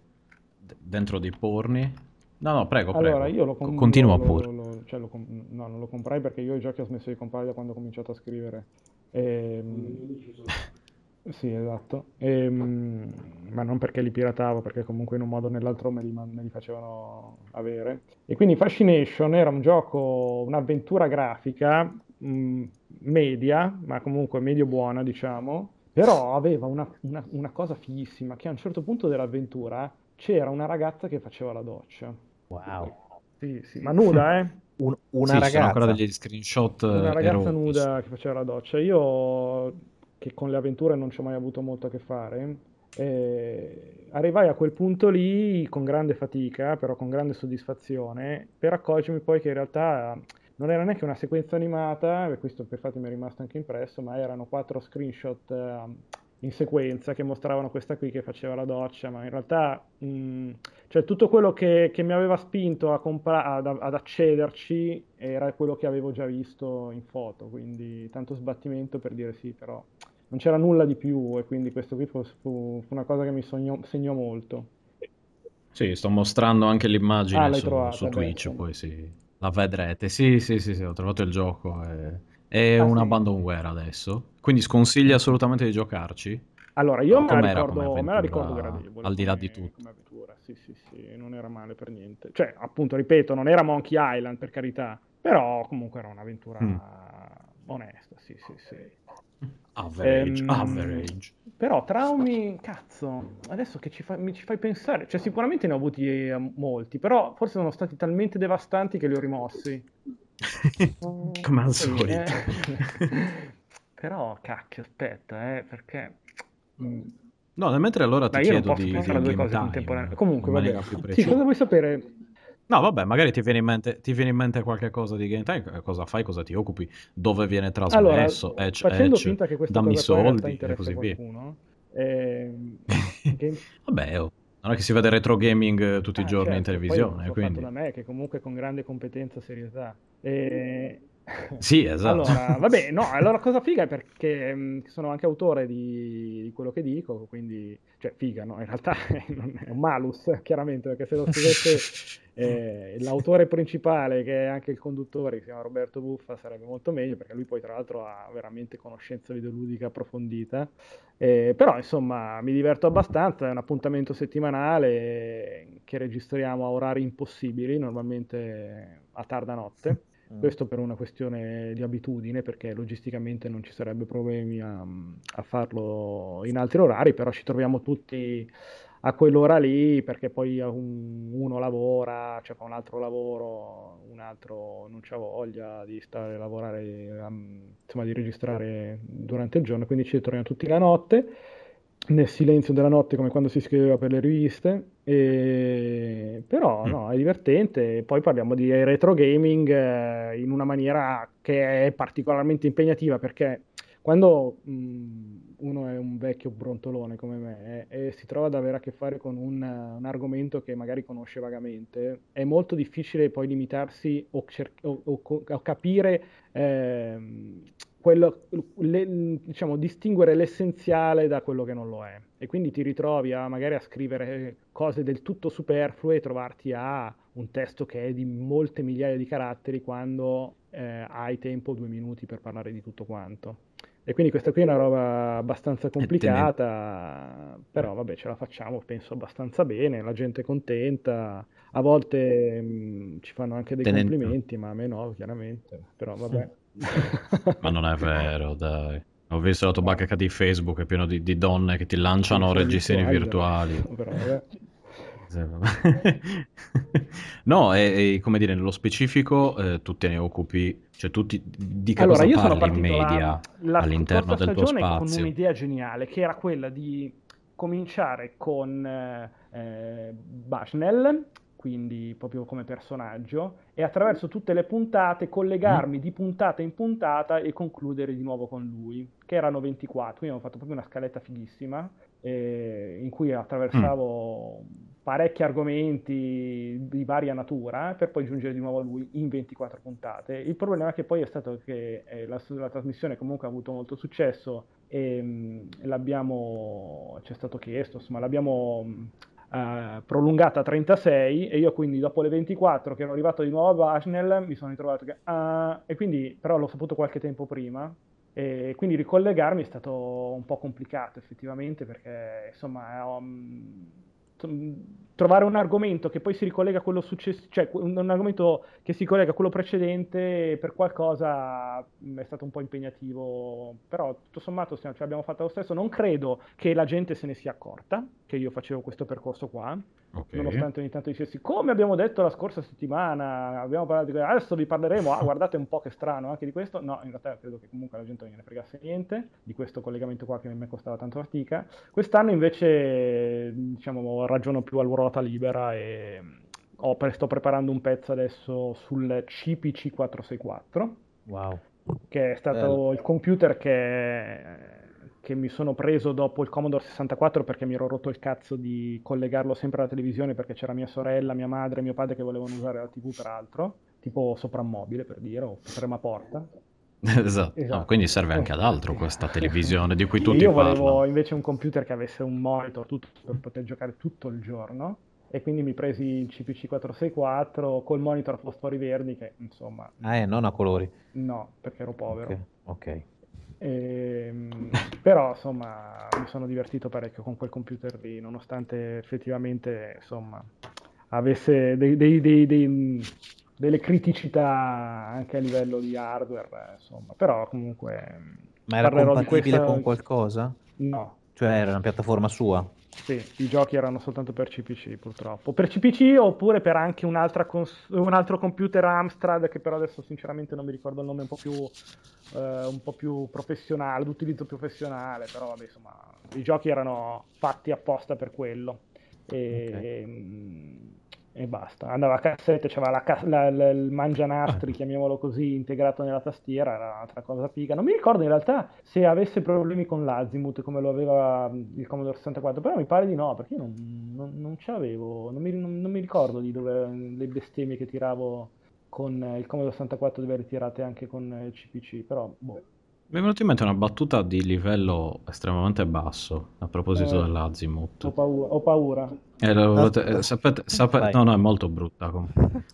dentro dei porni. No, no, prego, prego. Allora, io lo com- Continua lo, pure. Lo, lo, cioè com- no, non lo comprai perché io i giochi ho smesso di comprare da quando ho cominciato a scrivere. E... Ehm, sì, esatto. E, ehm, ma non perché li piratavo, perché comunque in un modo o nell'altro me li, me li, facevano avere. E quindi Fascination era un gioco, un'avventura grafica mh, media, ma comunque medio buona, diciamo, però aveva una, una, una cosa fighissima, che a un certo punto dell'avventura c'era una ragazza che faceva la doccia. Wow. Sì, sì, ma nuda, eh? Un, una sì, ragazza. ancora degli screenshot. Una ragazza erotici. nuda che faceva la doccia. Io, che con le avventure non ci ho mai avuto molto a che fare, eh, arrivai a quel punto lì con grande fatica, però con grande soddisfazione, per accorgermi poi che in realtà non era neanche una sequenza animata, e questo per infatti mi è rimasto anche impresso, ma erano quattro screenshot uh, in sequenza che mostravano questa qui che faceva la doccia, ma in realtà mh, mm, cioè tutto quello che, che, mi aveva spinto a compra- ad, ad, accederci era quello che avevo già visto in foto, quindi tanto sbattimento per dire sì, però non c'era nulla di più e quindi questo qui fu, fu, una cosa che mi sognò, segnò molto. Sì, sto mostrando anche l'immagine ah, su, trovata, su Twitch, beh, poi sì. La vedrete. Sì, sì, sì, sì, ho trovato il gioco. È, è ah, un sì. abandonware adesso. Quindi sconsigli assolutamente di giocarci? Allora, io me la, ricordo, me la ricordo gradevole. Al di là di tutto. Sì, sì, sì, non era male per niente. Cioè, appunto, ripeto, non era Monkey Island, per carità. Però comunque era un'avventura mm. onesta, sì, sì, sì. Average, ehm, average. Però traumi, cazzo, adesso che ci, fa, mi ci fai pensare, cioè sicuramente ne ho avuti eh, molti, però forse sono stati talmente devastanti che li ho rimossi. Come al solito. Eh. però, cacchio, aspetta, eh, perché... Mm. No, mentre allora ti Beh, chiedo di, di due cose contemporaneamente. Comunque, vabbè. Sì, cosa vuoi sapere? No, vabbè, magari ti viene, in mente, ti viene in mente qualche cosa di game time, cosa fai, cosa ti occupi, dove viene trasmesso, allora, edge, facendo edge, finta che questa dammi soldi e così via. Eh, game... vabbè, oh, non è che si vede retro gaming tutti ah, i giorni certo, in televisione, poi quindi... da me, che comunque con grande competenza e serietà. E... Sì, esatto. Allora, vabbè, no, allora cosa figa è perché mh, sono anche autore di, di, quello che dico, quindi, cioè, figa, no, in realtà è un malus, chiaramente, perché se lo scrivesse eh, l'autore principale, che è anche il conduttore, che si chiama Roberto Buffa, sarebbe molto meglio, perché lui poi tra l'altro ha veramente conoscenza videoludica approfondita, eh, però insomma mi diverto abbastanza, è un appuntamento settimanale che registriamo a orari impossibili, normalmente a tarda notte Mm. Questo per una questione di abitudine, perché logisticamente non ci sarebbe problemi a, a farlo in altri orari, però ci troviamo tutti a quell'ora lì perché poi un, uno lavora, cioè fa un altro lavoro, un altro non c'ha voglia di stare a lavorare, insomma di registrare durante il giorno, quindi ci troviamo tutti la notte nel silenzio della notte come quando si scriveva per le riviste, e... però mm. no, è divertente. Poi parliamo di retro gaming eh, in una maniera che è particolarmente impegnativa perché quando mh, mm, uno è un vecchio brontolone come me eh, e si trova ad avere a che fare con un, un, argomento che magari conosce vagamente, è molto difficile poi limitarsi o, cer- o, o, o capire eh, quello, le, diciamo, distinguere l'essenziale da quello che non lo è. E quindi ti ritrovi a magari a scrivere cose del tutto superflue e trovarti a un testo che è di molte migliaia di caratteri quando eh, hai tempo due minuti per parlare di tutto quanto. E quindi questa qui è una roba abbastanza complicata, però vabbè ce la facciamo, penso abbastanza bene, la gente è contenta, a volte mh, ci fanno anche dei Tenendo... complimenti, ma a me no, chiaramente, però vabbè. Ma non è vero, dai. Ho visto la tua bacheca di Facebook, è pieno di, di donne che ti lanciano virtuali. virtuali. no, e, e, come dire, nello specifico eh, tu te ne occupi, cioè tu ti, di che allora, cosa parli in media la, la all'interno del tuo spazio? con un'idea geniale che era quella di cominciare con eh, Bushnell quindi proprio come personaggio, e attraverso tutte le puntate collegarmi di puntata in puntata e concludere di nuovo con lui, che erano 24, quindi ho fatto proprio una scaletta fighissima, eh, in cui attraversavo mm. parecchi argomenti di varia natura, per poi giungere di nuovo a lui in 24 puntate. Il problema è che poi è stato che eh, la, la, trasmissione comunque ha avuto molto successo e mh, mm, l'abbiamo, ci è stato chiesto, insomma, l'abbiamo uh, prolungata a 36 e io quindi dopo le 24 che ero arrivato di nuovo a Bushnell mi sono ritrovato che... Uh, e quindi però l'ho saputo qualche tempo prima e quindi ricollegarmi è stato un po' complicato effettivamente perché insomma um, trovare un argomento che poi si ricollega a quello successivo, cioè un, un, argomento che si collega a quello precedente per qualcosa mm, è stato un po' impegnativo, però tutto sommato ce l'abbiamo fatta lo stesso. Non credo che la gente se ne sia accorta che io facevo questo percorso qua, okay. nonostante ogni tanto dicessi come abbiamo detto la scorsa settimana, abbiamo parlato di adesso vi parleremo, ah, guardate un po' che strano anche di questo. No, in realtà credo che comunque la gente non gliene fregasse niente di questo collegamento qua che me costava tanto fatica. Quest'anno invece diciamo ragiono più al ruolo ruota libera e ho, sto preparando un pezzo adesso sul CPC 464. Wow. Che è stato Bello. il computer che, che, mi sono preso dopo il Commodore 64 perché mi ero rotto il cazzo di collegarlo sempre alla televisione perché c'era mia sorella, mia madre e mio padre che volevano usare la TV per altro, tipo soprammobile per dire, o prema porta. Esatto, esatto. No, quindi serve anche ad altro questa televisione di cui tutti Io parlano. Io volevo invece un computer che avesse un monitor tutto per poter giocare tutto il giorno e quindi mi presi il CPC 464 col monitor a fosfori verdi che insomma... Ah, eh, non a colori? No, perché ero povero. Ok. okay. E, ehm, però insomma mi sono divertito parecchio con quel computer lì, nonostante effettivamente insomma avesse dei, dei, dei, delle criticità anche a livello di hardware, insomma, però comunque... Ma era compatibile questa... con qualcosa? No. Cioè era una piattaforma sua? Sì, i giochi erano soltanto per CPC purtroppo. Per CPC oppure per anche cons- un altro computer Amstrad che però adesso sinceramente non mi ricordo il nome un po' più, eh, un po più professionale, d'utilizzo professionale, però vabbè, insomma i giochi erano fatti apposta per quello. E, okay. e, mm, e basta. Andava a cassette, c'era la, la, la, il mangianastri, ah. chiamiamolo così, integrato nella tastiera, era un'altra cosa figa. Non mi ricordo in realtà se avesse problemi con l'Azimuth come lo aveva il Commodore 64, però mi pare di no, perché io non, non, non ce l'avevo, non mi, non, non mi ricordo di dove le bestemmie che tiravo con il Commodore 64 di aver tirate anche con il CPC, però boh. Mi è venuta in mente una battuta di livello estremamente basso a proposito eh, dell'Azimuth. Ho paura. Ho paura. Eh, lo, eh, sapete, sapete, no, no, è molto brutta.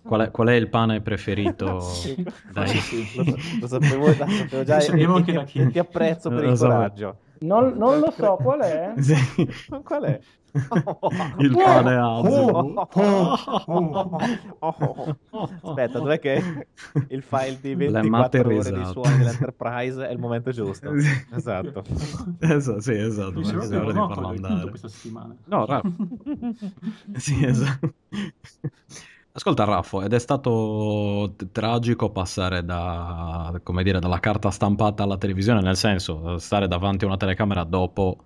Qual è, qual è il pane preferito? Dai. Sì, sì, lo, lo, sapevo, lo sapevo già e, ti, ti, apprezzo per il so. coraggio. Non, non lo so qual è. Sì. Qual è? Il pane Azu. Aspetta, dov'è che il file di 24 ore di suoni dell'Enterprise è il momento giusto? Esatto. esatto sì, esatto. Mi è ora di farlo andare. questa settimana. No, ra- sì, esatto. Ascolta Raffo, ed è stato t- tragico passare da, come dire, dalla carta stampata alla televisione, nel senso, stare davanti a una telecamera dopo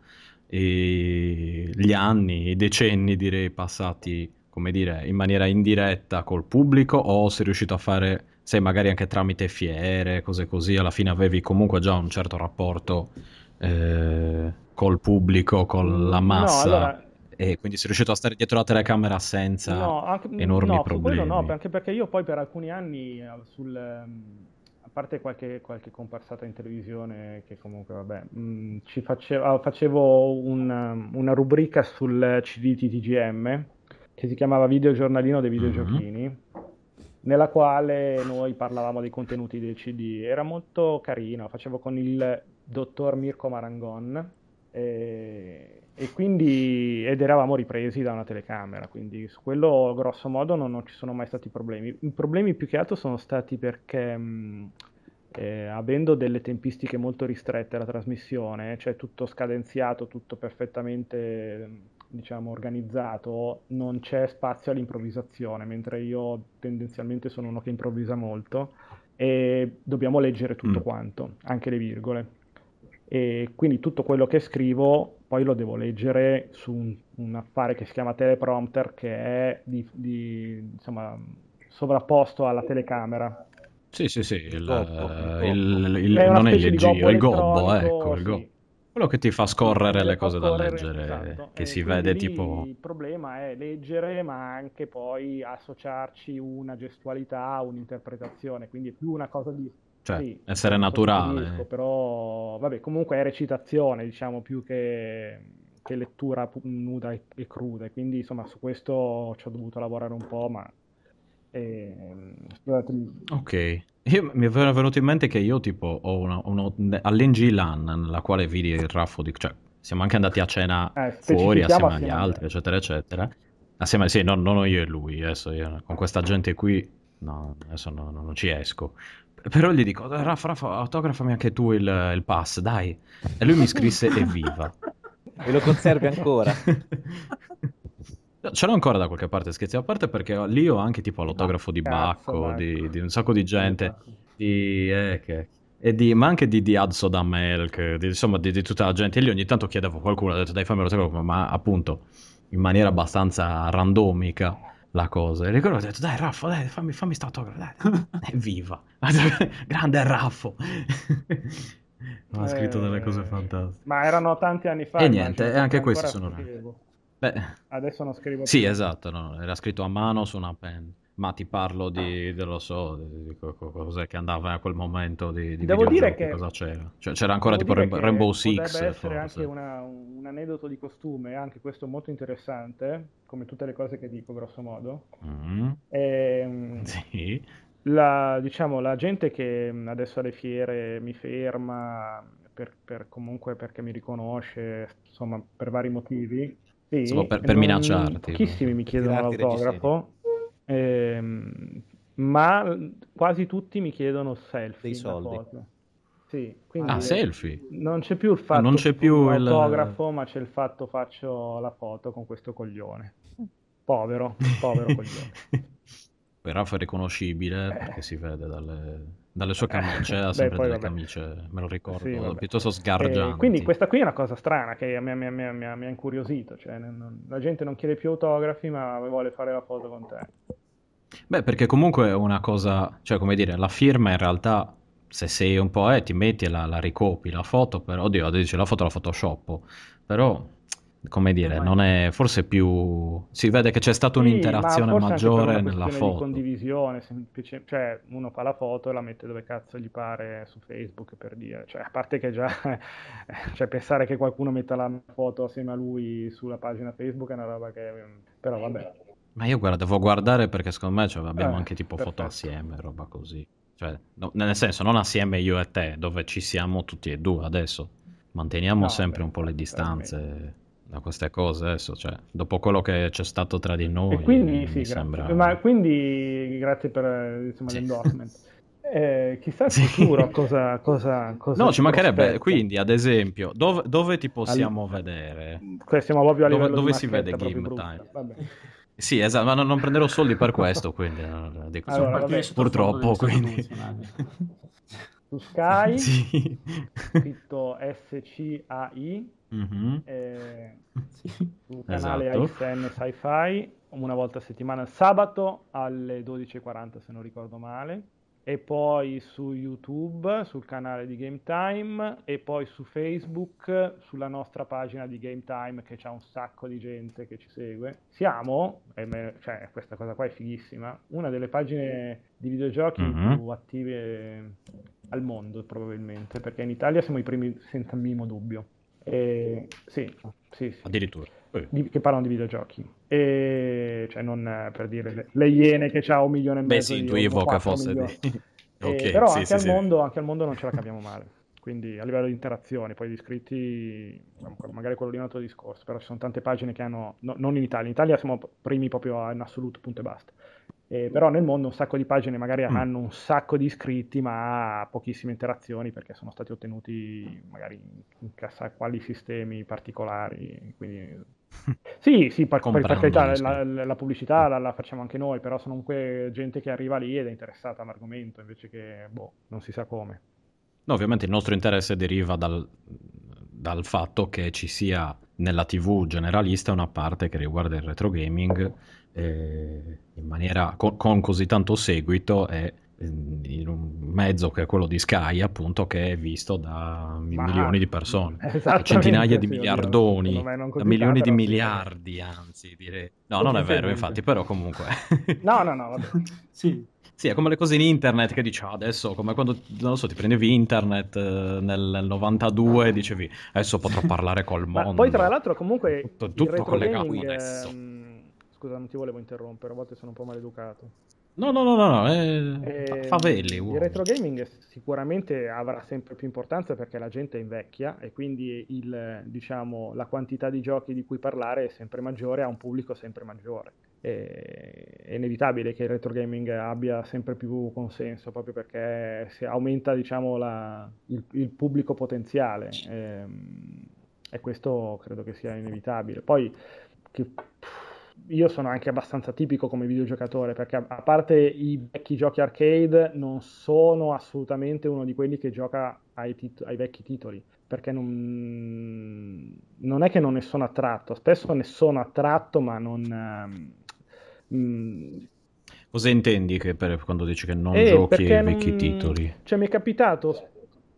i, gli anni, i decenni direi passati, come dire, in maniera indiretta col pubblico o sei riuscito a fare, sai, magari anche tramite fiere, cose così, alla fine avevi comunque già un certo rapporto eh, col pubblico, con la massa. No, allora e quindi sei riuscito a stare dietro la telecamera senza no, anche, enormi no, problemi. No, anche perché io poi per alcuni anni eh, sul, ehm, a parte qualche, qualche, comparsata in televisione che comunque vabbè mh, mm, ci facevo, facevo una, ehm, una, rubrica sul CD TTGM che si chiamava Videogiornalino dei videogiochini mm-hmm. nella quale noi parlavamo dei contenuti del CD era molto carino facevo con il dottor Mirko Marangon e e quindi, ed eravamo ripresi da una telecamera, quindi su quello grosso modo non, non ci sono mai stati problemi. I problemi più che altro sono stati perché mh, eh, avendo delle tempistiche molto ristrette la trasmissione, cioè tutto scadenziato, tutto perfettamente diciamo organizzato, non c'è spazio all'improvvisazione, mentre io tendenzialmente sono uno che improvvisa molto e dobbiamo leggere tutto mm. quanto, anche le virgole e quindi tutto quello che scrivo poi lo devo leggere su un, un affare che si chiama teleprompter che è di, di, insomma, sovrapposto alla telecamera. Sì, sì, sì, il, il, il, il è non è il leggio, il gobbo, ecco, il gobbo. Quello che ti fa scorrere le cose scorrere, da leggere, esatto. che e si vede tipo... Il problema è leggere, ma anche poi associarci una gestualità, un'interpretazione, quindi è più una cosa di cioè, sì, essere naturale. Disco, però, vabbè, comunque è recitazione, diciamo, più che, che lettura nuda e, e, cruda. Quindi, insomma, su questo ci ho dovuto lavorare un po', ma... Eh, ok. Io, mi è venuto in mente che io, tipo, ho una, uno, all'NG LAN, nella quale vidi il raffo di... Cioè, siamo anche andati a cena eh, fuori assieme agli altri, eccetera, eccetera. Assieme, sì, non, non io e lui, adesso io, con questa gente qui, no, adesso no, no, non ci esco. Però gli dico, Raffa, Raffa, autografami anche tu il, il pass, dai. E lui mi scrisse evviva. E lo conservi ancora? Ce l'ho ancora da qualche parte, scherzi a parte, perché lì ho anche tipo l'autografo di Bacco, di, di, un sacco di gente, di, eh, che, e di, ma anche di, di Adso da Melk, di, insomma di, di, tutta la gente. E lì ogni tanto chiedevo a qualcuno, ho detto dai fammi l'autografo, ma appunto in maniera abbastanza randomica la cosa. E ricordo ho detto, dai Raffo, dai, fammi, fammi sta autografo, dai. Evviva! Grande Raffo! ha scritto delle eh, cose fantastiche. Ma erano tanti anni fa. E niente, e anche questi sono... Beh, Adesso non scrivo Sì, più. esatto, no, era scritto a mano su una pen ma ti parlo di, non lo so, di, cos'è che andava a quel momento di, di Devo dire che cosa c'era. Cioè, c'era ancora tipo Rainbow, Rainbow Six. Potrebbe essere forse. anche una, un aneddoto di costume, anche questo molto interessante, come tutte le cose che dico grosso modo. Mm. E, ehm, sì. La, diciamo, la gente che adesso alle fiere mi ferma per, per comunque perché mi riconosce, insomma, per vari motivi. Sì, per, per minacciarti. Pochissimi mi chiedono l'autografo. Ehm, ma quasi tutti mi chiedono selfie. Dei soldi. Sì, ah, selfie. Non c'è più il fatto ah, non c'è più l'autografo, il... ma c'è il fatto faccio la foto con questo coglione. Povero, povero coglione. Però è riconoscibile eh. perché si vede dalle, dalle sue camicie, ha sempre Beh, delle vabbè. camicie, me lo ricordo, sì, piuttosto eh, sgargianti. Eh, quindi questa qui è una cosa strana che mi, mi, mi, mi ha incuriosito, cioè, non, la gente non chiede più autografi ma vuole fare la foto con te. Beh, perché comunque è una cosa, cioè come dire, la firma in realtà, se sei un po' eh, ti metti e la, la ricopi, la foto, però, oddio, dice la foto la photoshop, però come dire, non è forse più si vede che c'è stata sì, un'interazione ma maggiore nella foto. Di condivisione, semplice, cioè uno fa la foto e la mette dove cazzo gli pare su Facebook per dire, cioè a parte che già cioè pensare che qualcuno metta la foto assieme a lui sulla pagina Facebook è una roba che però vabbè. Ma io guarda, devo guardare perché secondo me cioè, abbiamo eh, anche tipo perfetto. foto assieme, roba così. Cioè, no, nel senso, non assieme io e te, dove ci siamo tutti e due adesso. manteniamo no, sempre beh, un po' le distanze. Da queste cose adesso, cioè, dopo quello che c'è stato tra di noi. E quindi, sì, sembra... Ma quindi grazie per insomma, sì. l'endorsement. Eh, chissà il futuro cosa, cosa, cosa No, ci mancherebbe. Prospetta. Quindi, ad esempio, dove, dove ti possiamo All... vedere? Siamo proprio a livello dove, dove si vede Game Time? Sì, esatto, ma non, non, prenderò soldi per questo, quindi dico, allora, vabbè, purtroppo. Quindi... Su Sky, sì. scritto SCAI, mm-hmm. eh, sì. sul canale esatto. AXN Sci-Fi, una volta a settimana, sabato alle 12.40 se non ricordo male e poi su YouTube, sul canale di Game Time e poi su Facebook, sulla nostra pagina di Game Time che c'ha un sacco di gente che ci segue. Siamo, me, cioè questa cosa qua è fighissima, una delle pagine di videogiochi mm-hmm. più attive al mondo probabilmente, perché in Italia siamo i primi senza minimo dubbio. E, sì, sì, sì. Addirittura. Di, che parlano di videogiochi. E, cioè non per dire le, le iene che ha un milione e mezzo Beh sì, fosse di... okay, però sì, anche, sì, al mondo, anche, al mondo, non ce la capiamo male. Quindi a livello di interazioni, poi gli iscritti, magari quello lì è un altro discorso, però ci sono tante pagine che hanno, no, non in Italia, in Italia siamo primi proprio in assoluto, punto e basta. Eh, però nel mondo un sacco di pagine magari mm. hanno un sacco di iscritti ma pochissime interazioni perché sono stati ottenuti magari in chissà quali sistemi particolari. Quindi... sì, sì, per, per, per carità la, la, pubblicità la, la, facciamo anche noi, però sono comunque gente che arriva lì ed è interessata all'argomento invece che, boh, non si sa come. No, ovviamente il nostro interesse deriva dal, dal fatto che ci sia nella TV generalista una parte che riguarda il retro gaming eh, in maniera con, con, così tanto seguito e in un mezzo che è quello di Sky appunto che è visto da Ma, milioni di persone centinaia di miliardoni da milioni tanto, di miliardi sì. anzi direi no non è vero infatti però comunque no no no sì sì, è come le cose in internet che dici oh, adesso, come quando, non lo so, ti prendevi internet eh, nel 92 e dicevi adesso potrò parlare col mondo. Ma poi tra l'altro comunque tutto, tutto collegato adesso. Ehm Scusa, non ti volevo interrompere, a volte sono un po' maleducato. No, no, no, no, no è... eh, favelli. Il retro gaming sicuramente avrà sempre più importanza perché la gente invecchia e quindi il, diciamo, la quantità di giochi di cui parlare è sempre maggiore, ha un pubblico sempre maggiore. E, è inevitabile che il retro gaming abbia sempre più consenso proprio perché si aumenta diciamo, la, il, il, pubblico potenziale e, ehm, e questo credo che sia inevitabile. Poi che, io sono anche abbastanza tipico come videogiocatore perché a parte i vecchi giochi arcade non sono assolutamente uno di quelli che gioca ai, tit- ai vecchi titoli perché non, non, è che non ne sono attratto. Spesso ne sono attratto ma non um, cosa intendi per, quando dici che non eh, giochi ai vecchi non... titoli? cioè mi è capitato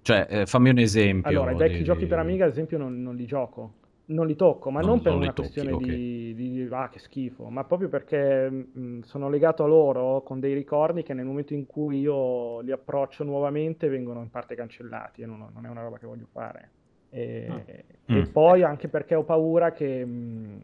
cioè eh, fammi un esempio allora i vecchi di... giochi per Amiga ad esempio non, non li gioco non li tocco, ma non, non per non una tocchi, questione okay. di, di, ah che schifo, ma proprio perché mh, sono legato a loro con dei ricordi che nel momento in cui io li approccio nuovamente vengono in parte cancellati e non, non è una roba che voglio fare. E, ah. e mm. poi anche perché ho paura che, mh,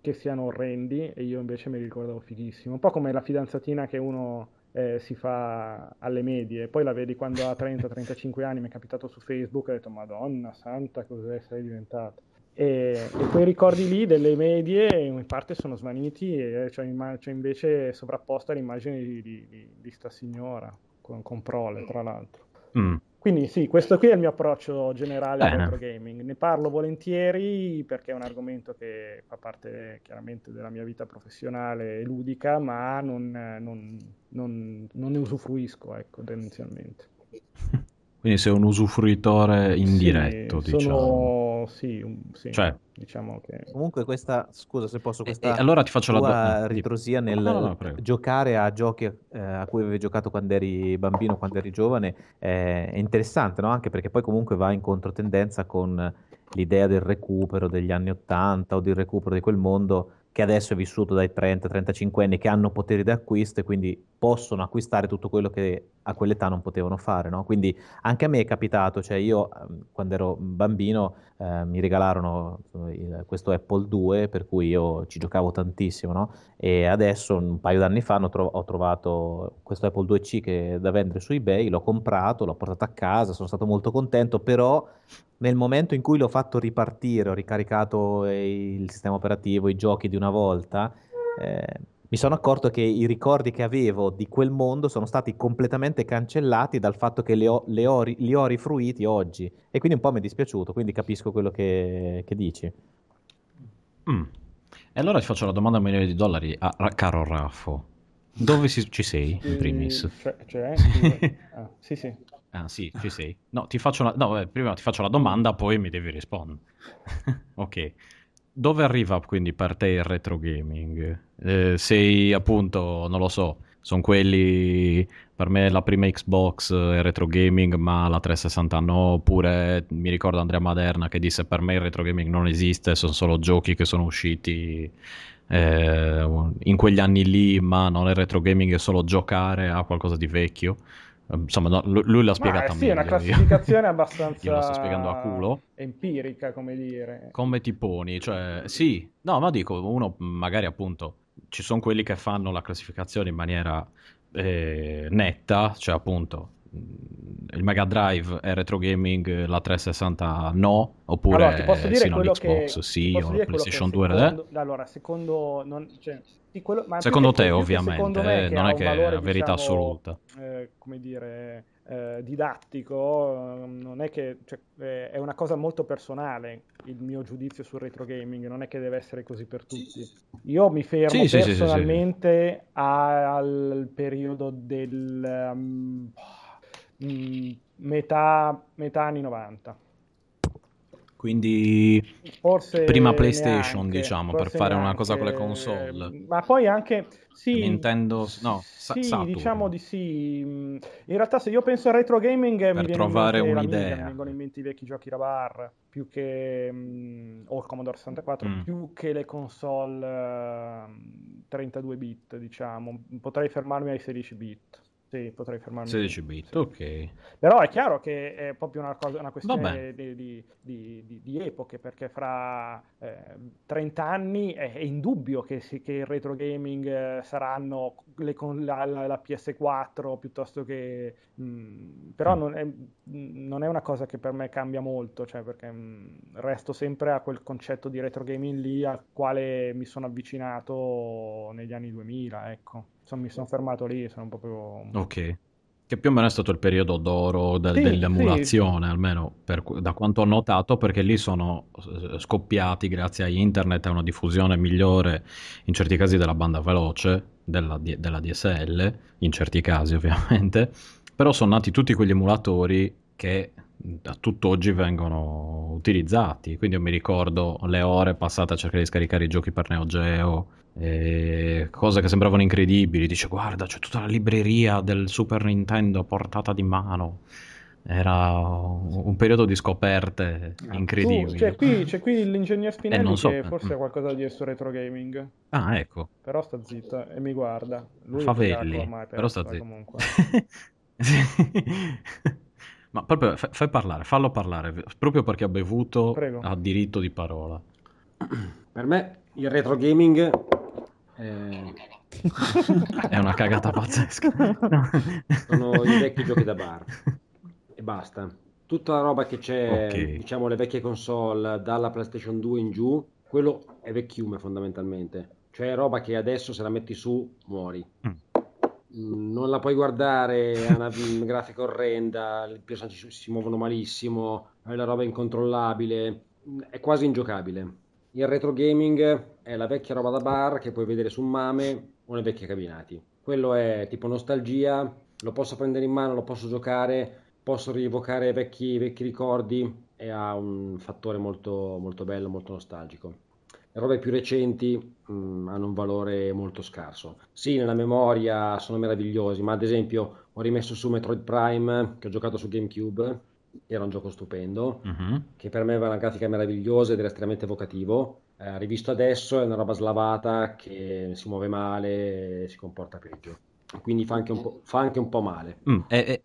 che, siano orrendi e io invece mi ricordavo fighissimo, un po' come la fidanzatina che uno eh, si fa alle medie, poi la vedi quando ha 30-35 anni, mi è capitato su Facebook e ho detto madonna santa cos'è sei diventato e, e, quei ricordi lì delle medie in parte sono svaniti e c'è, imma- c'è invece sovrapposta l'immagine di, di, di, di sta signora con, con prole tra l'altro. Mm. Quindi sì, questo qui è il mio approccio generale Bene. al retro gaming. Ne parlo volentieri perché è un argomento che fa parte chiaramente della mia vita professionale e ludica, ma non, non, non, non ne usufruisco, ecco, tendenzialmente. Quindi sei un usufruitore indiretto, sì, diciamo. Sono... Sì, un... sì, cioè... diciamo che... Comunque questa, scusa se posso, questa e, allora ti faccio la ritrosia nel no, no, giocare a giochi eh, a cui avevi giocato quando eri bambino, quando eri giovane, eh, è interessante, no? Anche perché poi comunque va in controtendenza con l'idea del recupero degli anni 80 o del recupero di quel mondo che adesso è vissuto dai 30-35 anni, che hanno poteri d'acquisto e quindi possono acquistare tutto quello che a quell'età non potevano fare, no? Quindi anche a me è capitato, cioè io ehm, quando ero bambino eh, mi regalarono il, questo Apple II per cui io ci giocavo tantissimo, no? E adesso un paio d'anni fa tro- ho trovato questo Apple IIc che è da vendere su eBay, l'ho comprato, l'ho portato a casa, sono stato molto contento, però nel momento in cui l'ho fatto ripartire, ho ricaricato il sistema operativo, i giochi di una volta, eh, mi sono accorto che i ricordi che avevo di quel mondo sono stati completamente cancellati dal fatto che li ho, li ho, li ho rifruiti oggi. E quindi un po' mi è dispiaciuto, quindi capisco quello che, che dici. Mm. E allora ti faccio la domanda a milioni di dollari, a, a, caro Raffo. Dove si, ci sei, in primis? Cioè, cioè sì, ah, sì, sì. Ah, sì, ci sei. No, ti faccio una... no, prima ti faccio la domanda, poi mi devi rispondere. ok dove arriva quindi per te il retro gaming? Eh, sei appunto, non lo so, sono quelli per me la prima Xbox è retro gaming ma la 360 no, oppure mi ricordo Andrea Maderna che disse per me il retro gaming non esiste, sono solo giochi che sono usciti eh, in quegli anni lì, ma non è retro gaming, è solo giocare a qualcosa di vecchio. Insomma, no, lui l'ha spiegata sì, meglio. è una classificazione abbastanza Io lo sto spiegando a culo. empirica, come dire. Come ti poni? Cioè, sì, no, ma dico, uno magari appunto, ci sono quelli che fanno la classificazione in maniera eh, netta, cioè appunto il Mega Drive è retro gaming, la 360 no, oppure allora, ti posso dire sì, Xbox che, sì, o la PlayStation 2 secondo, Allora, secondo, non, cioè, sì, quello, secondo te ovviamente, secondo me, non è che valore, è la verità diciamo, assoluta. Eh, come dire, eh, didattico, non è che cioè, eh, è una cosa molto personale il mio giudizio sul retro gaming, non è che deve essere così per tutti. Io mi fermo sì, personalmente sì, sì, al periodo del um, metà, metà anni 90. Quindi forse prima PlayStation, neanche, diciamo, per fare neanche, una cosa con le console. Ma poi anche sì, Nintendo, no, sì, Saturn. diciamo di sì. In realtà se io penso al retro gaming per mi trovare un'idea. mi vengono in mente i vecchi giochi da bar, più che o il Commodore 64, mm. più che le console uh, 32 bit, diciamo. Potrei fermarmi ai 16 bit. Sì, potrei fermarmi. 16 bit, ok. Però è chiaro che è proprio una, cosa, una questione di, di, di, di, epoche, perché fra eh, 30 anni è, è indubbio che, si, che, il retro gaming eh, saranno le, la, la, la, PS4 piuttosto che... Mh, mm, però mm. non, è, non, è, una cosa che per me cambia molto, cioè perché mh, mm, resto sempre a quel concetto di retro gaming lì al quale mi sono avvicinato negli anni 2000, ecco insomma, mi sono fermato lì, sono proprio... Ok. Che più o meno è stato il periodo d'oro del, sì, dell'emulazione, sì. almeno per, da quanto ho notato, perché lì sono scoppiati grazie a internet a una diffusione migliore, in certi casi della banda veloce, della, della DSL, in certi casi ovviamente, però sono nati tutti quegli emulatori che a tutt'oggi vengono utilizzati. Quindi io mi ricordo le ore passate a cercare di scaricare i giochi per Neo Geo, eh, cose che sembravano incredibili. Dice, guarda, c'è tutta la libreria del Super Nintendo portata di mano. Era un periodo di scoperte ah, incredibili. Tu, c'è, qui, c'è, qui, l'ingegner Spinelli so, che forse ha qualcosa di esso retro gaming. Ah, ecco. Però sta zitto e mi guarda. Lui Favelli, ormai, però sta zitto. Comunque. Ma proprio fai parlare, fallo parlare, proprio perché ha bevuto, Prego. ha diritto di parola. Per me il retro gaming è, è una cagata pazzesca. Sono i vecchi giochi da bar e basta. Tutta la roba che c'è, okay. diciamo le vecchie console dalla PlayStation 2 in giù, quello è vecchiume fondamentalmente. Cioè roba che adesso se la metti su muori. Mm. Mm, non la puoi guardare, ha una grafica orrenda, i personaggi si muovono malissimo, la roba incontrollabile, mm, è quasi ingiocabile. Il retro gaming è la vecchia roba da bar che puoi vedere su Mame o nei vecchi cabinati. Quello è tipo nostalgia, lo posso prendere in mano, lo posso giocare, posso rievocare vecchi, vecchi ricordi e ha un fattore molto, molto bello, molto nostalgico. Le robe più recenti mh, mm, hanno un valore molto scarso. Sì, nella memoria sono meravigliosi, ma ad esempio ho rimesso su Metroid Prime che ho giocato su GameCube, era un gioco stupendo, uh-huh. che per me aveva una grafica meravigliosa ed era estremamente evocativo. Eh, rivisto adesso è una roba slavata che si muove male e si comporta peggio. quindi fa anche un po', fa anche un po male. Mm, e, e,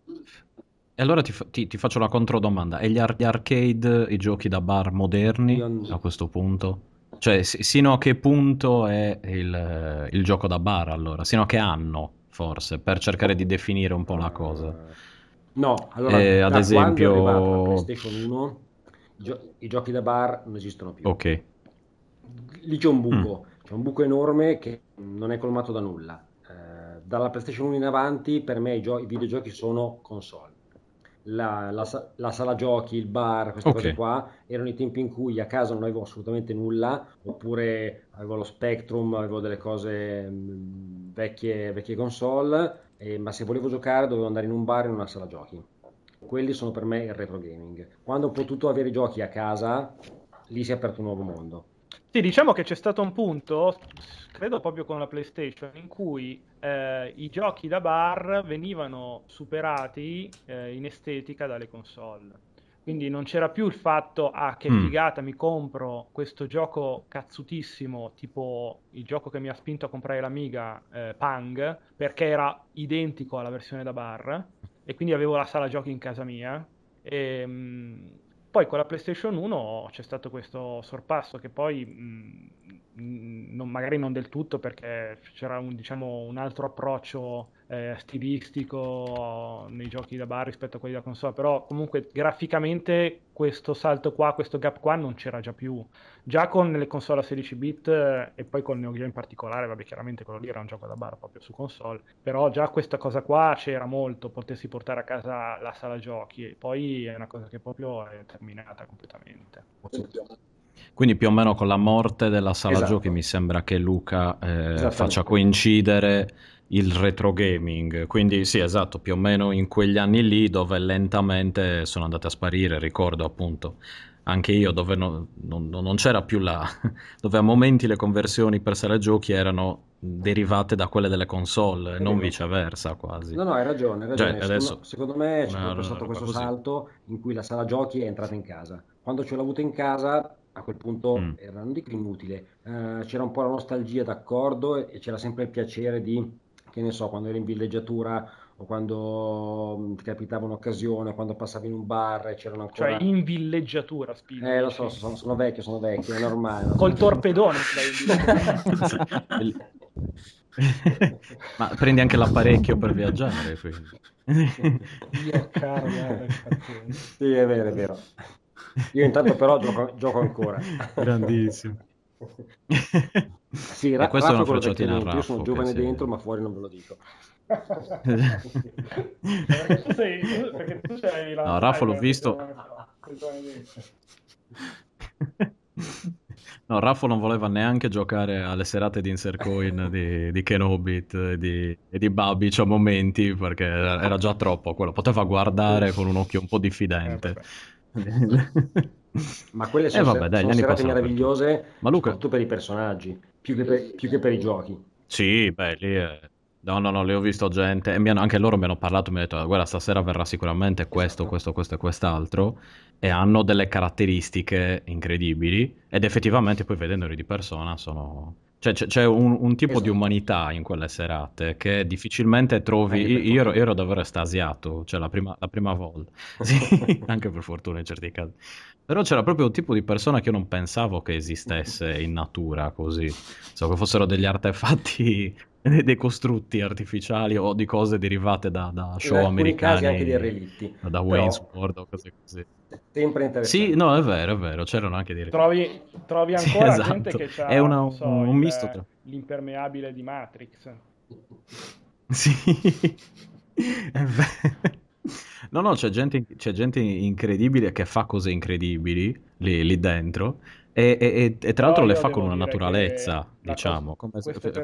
allora ti, ti, ti, faccio la controdomanda, e gli, ar- gli, arcade, i giochi da bar moderni Io... a questo punto? Cioè, sino a che punto è il, il, gioco da bar allora? Sino a che anno, forse, per cercare di definire un po' la cosa? No, allora, eh, ad esempio... la PlayStation 1, i, gio- i, giochi da bar non esistono più. Ok. Lì c'è un buco, mm. c'è un buco enorme che non è colmato da nulla. Eh, dalla PlayStation 1 in avanti, per me i, gio- i videogiochi sono console la, la, la, sala giochi, il bar, queste okay. cose qua, erano i tempi in cui a casa non avevo assolutamente nulla, oppure avevo lo Spectrum, avevo delle cose mh, mm, vecchie, vecchie console, eh, ma se volevo giocare dovevo andare in un bar in una sala giochi. Quelli sono per me il retro gaming. Quando ho potuto avere i giochi a casa, lì si è aperto un nuovo mondo. Sì, diciamo che c'è stato un punto, credo proprio con la PlayStation, in cui eh, i giochi da bar venivano superati eh, in estetica dalle console. Quindi non c'era più il fatto, ah che mm. figata, mi compro questo gioco cazzutissimo, tipo il gioco che mi ha spinto a comprare l'Amiga, eh, Pang, perché era identico alla versione da bar, e quindi avevo la sala giochi in casa mia. E, mh, mm, poi con la PlayStation 1 c'è stato questo sorpasso che poi mh, mm, non, magari non del tutto perché c'era un, diciamo, un altro approccio eh, stilistico nei giochi da bar rispetto a quelli da console, però comunque graficamente questo salto qua, questo gap qua non c'era già più. Già con le console a 16 bit eh, e poi con Neo Geo in particolare, vabbè chiaramente quello lì era un gioco da bar proprio su console, però già questa cosa qua c'era molto, potessi portare a casa la sala giochi e poi è una cosa che proprio è terminata completamente. Quindi più o meno con la morte della sala esatto. giochi mi sembra che Luca eh, faccia coincidere il retro gaming. Quindi sì, esatto, più o meno in quegli anni lì dove lentamente sono andate a sparire, ricordo appunto anche io dove no, non, non, c'era più la... dove a momenti le conversioni per sala giochi erano derivate da quelle delle console, non viceversa quasi. No, no, hai ragione, hai cioè, ragione. Cioè, adesso... secondo, me c'è una, stato questo così. salto in cui la sala giochi è entrata in casa. Quando ce l'ho avuta in casa, a quel punto mm. era, non dico inutile, uh, c'era un po' la nostalgia d'accordo e c'era sempre il piacere di che ne so, quando eri in villeggiatura o quando mm, ti capitava un'occasione, quando passavi in un bar e c'erano ancora... Cioè in villeggiatura, Spino. Eh, lo so, sono, sono, vecchio, sono vecchio, è normale. Col torpedone Ma prendi anche l'apparecchio per viaggiare, quindi. Io caro, guarda, Sì, è vero, è vero. Io intanto però gioco, gioco ancora. Grandissimo. Sì, ra- questo è una frecciatina Io sono giovane sì. dentro, ma fuori non ve lo dico. perché tu sei, perché tu sei la no, Raffo l'ho visto. No, Raffo non voleva neanche giocare alle serate di Insert Coin di, di Kenobit e di, e di Babic a momenti perché era già troppo quello. Poteva guardare con un occhio un po' diffidente. Eh, Ma quelle sono, eh, vabbè, dai, sono serate meravigliose, Ma Luca... soprattutto per i personaggi, più che per, più che per i giochi. Sì, beh, lì è... No, no, no, le ho visto gente, e hanno, anche loro mi hanno parlato, mi hanno detto, guarda, stasera verrà sicuramente questo, questo, questo e quest'altro, e hanno delle caratteristiche incredibili, ed effettivamente poi vedendoli di persona sono, cioè, c'è, c'è un, un, tipo esatto. di umanità in quelle serate che difficilmente trovi. Io, io, ero, io, ero, davvero estasiato, cioè la prima, la prima volta, sì, anche per fortuna in certi casi. Però c'era proprio un tipo di persona che io non pensavo che esistesse in natura così. So che fossero degli artefatti, dei costrutti artificiali o di cose derivate da, da show americani. Casi anche dei relitti. Da Wayne's World o cose così sempre interessante. Sì, no, è vero, è vero, c'erano anche dei trovi, trovi ancora sì, esatto. gente che ha è una, so, un, un misto tra... l'impermeabile di Matrix. Sì, è vero. No, no, c'è gente, c'è gente incredibile che fa cose incredibili lì, lì dentro e, e, e, tra l'altro no, le fa con una naturalezza, diciamo, come,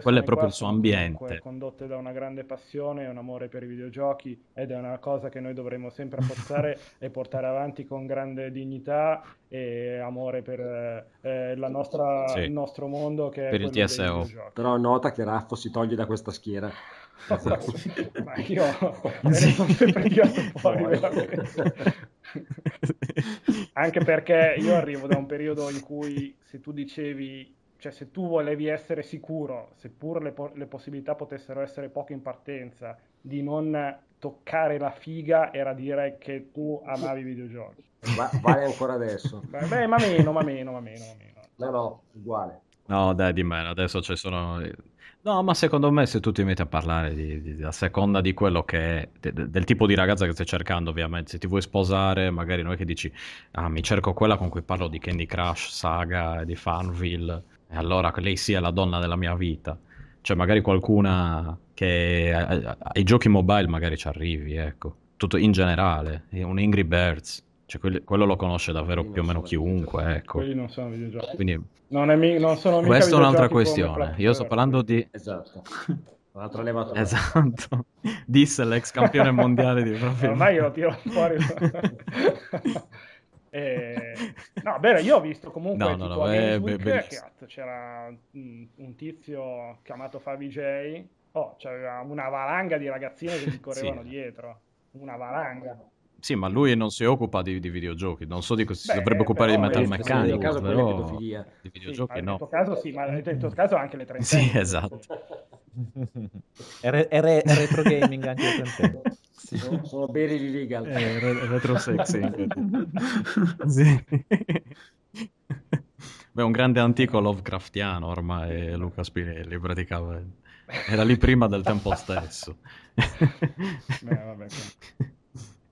quello è proprio il suo ambiente. Condotte da una grande passione e un amore per i videogiochi ed è una cosa che noi dovremmo sempre appozzare e portare avanti con grande dignità e amore per eh, nostra, sì. il nostro mondo che per è il TSO. Però nota che Raffo si toglie da questa schiera. Esatto. Ma io me ne sono sempre tirato fuori. Anche perché io arrivo da un periodo in cui se tu dicevi cioè se tu volevi essere sicuro, seppur le, po- le possibilità potessero essere poche in partenza, di non toccare la figa era dire che tu amavi i videogiochi. Va- vale ancora adesso. Beh, ma meno, ma meno, ma meno, ma meno. No, no, uguale. No, dai, di meno, adesso ci sono... No, ma secondo me se tu ti metti a parlare di, di, a seconda di quello che è, de, del tipo di ragazza che stai cercando, ovviamente, se ti vuoi sposare, magari non è che dici, ah, mi cerco quella con cui parlo di Candy Crush, Saga, di Farmville, e allora lei sia la donna della mia vita. Cioè, magari qualcuna che ai giochi mobile magari ci arrivi, ecco. Tutto in generale, un Angry Birds, cioè, quelli, quello lo conosce davvero più o meno chiunque, ecco. Quelli non sono videogiochi. Quindi, non, è mi- non sono mica questa è un'altra questione. Io sto parlando di... Esatto. Un'altra levatura. Esatto. Disse l'ex campione mondiale di profilo. Ormai io lo tiro fuori. eh, no, bene, io ho visto comunque no, no, no, è, Week, che c'era un tizio chiamato Favi J. Oh, c'era una valanga di ragazzine che gli correvano sì. dietro. Una valanga. Sì, ma lui non si occupa di, di videogiochi, non so di cosa si dovrebbe occupare di metal meccanico, caso però di videogiochi sì, no. In questo caso sì, ma in questo caso anche le 30. Sì, esatto. è, re, è, re, è, retro gaming anche le 30. Sì. Sono, sono barely legal. È re, retro sexy. sì. Beh, un grande antico Lovecraftiano ormai Luca Spinelli praticamente. Era lì prima del tempo stesso. Beh, vabbè,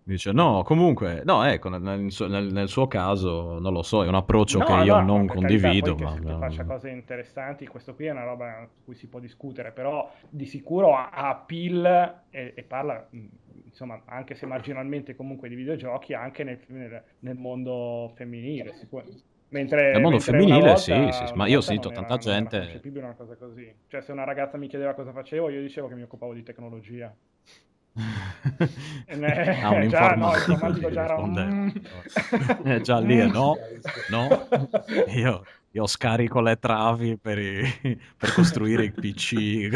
Dice no, comunque, no, ecco, nel, nel, nel, suo caso, non lo so, è un approccio no, che io no, non condivido. Carità, ma... Che faccia cose interessanti, questo qui è una roba su cui si può discutere, però di sicuro ha, ha appeal e, e, parla, insomma, anche se marginalmente comunque di videogiochi, anche nel, nel, mondo femminile, sicuramente. Mentre, nel mondo femminile, volta, sì, sì, ma io sento era, tanta gente. Non era una cosa così. Cioè, se una ragazza mi chiedeva cosa facevo, io dicevo che mi occupavo di tecnologia. eh, ah, un già, no, già, era... Mm. eh, già lì no, no. Io, io, scarico le travi per, i, per costruire i PC.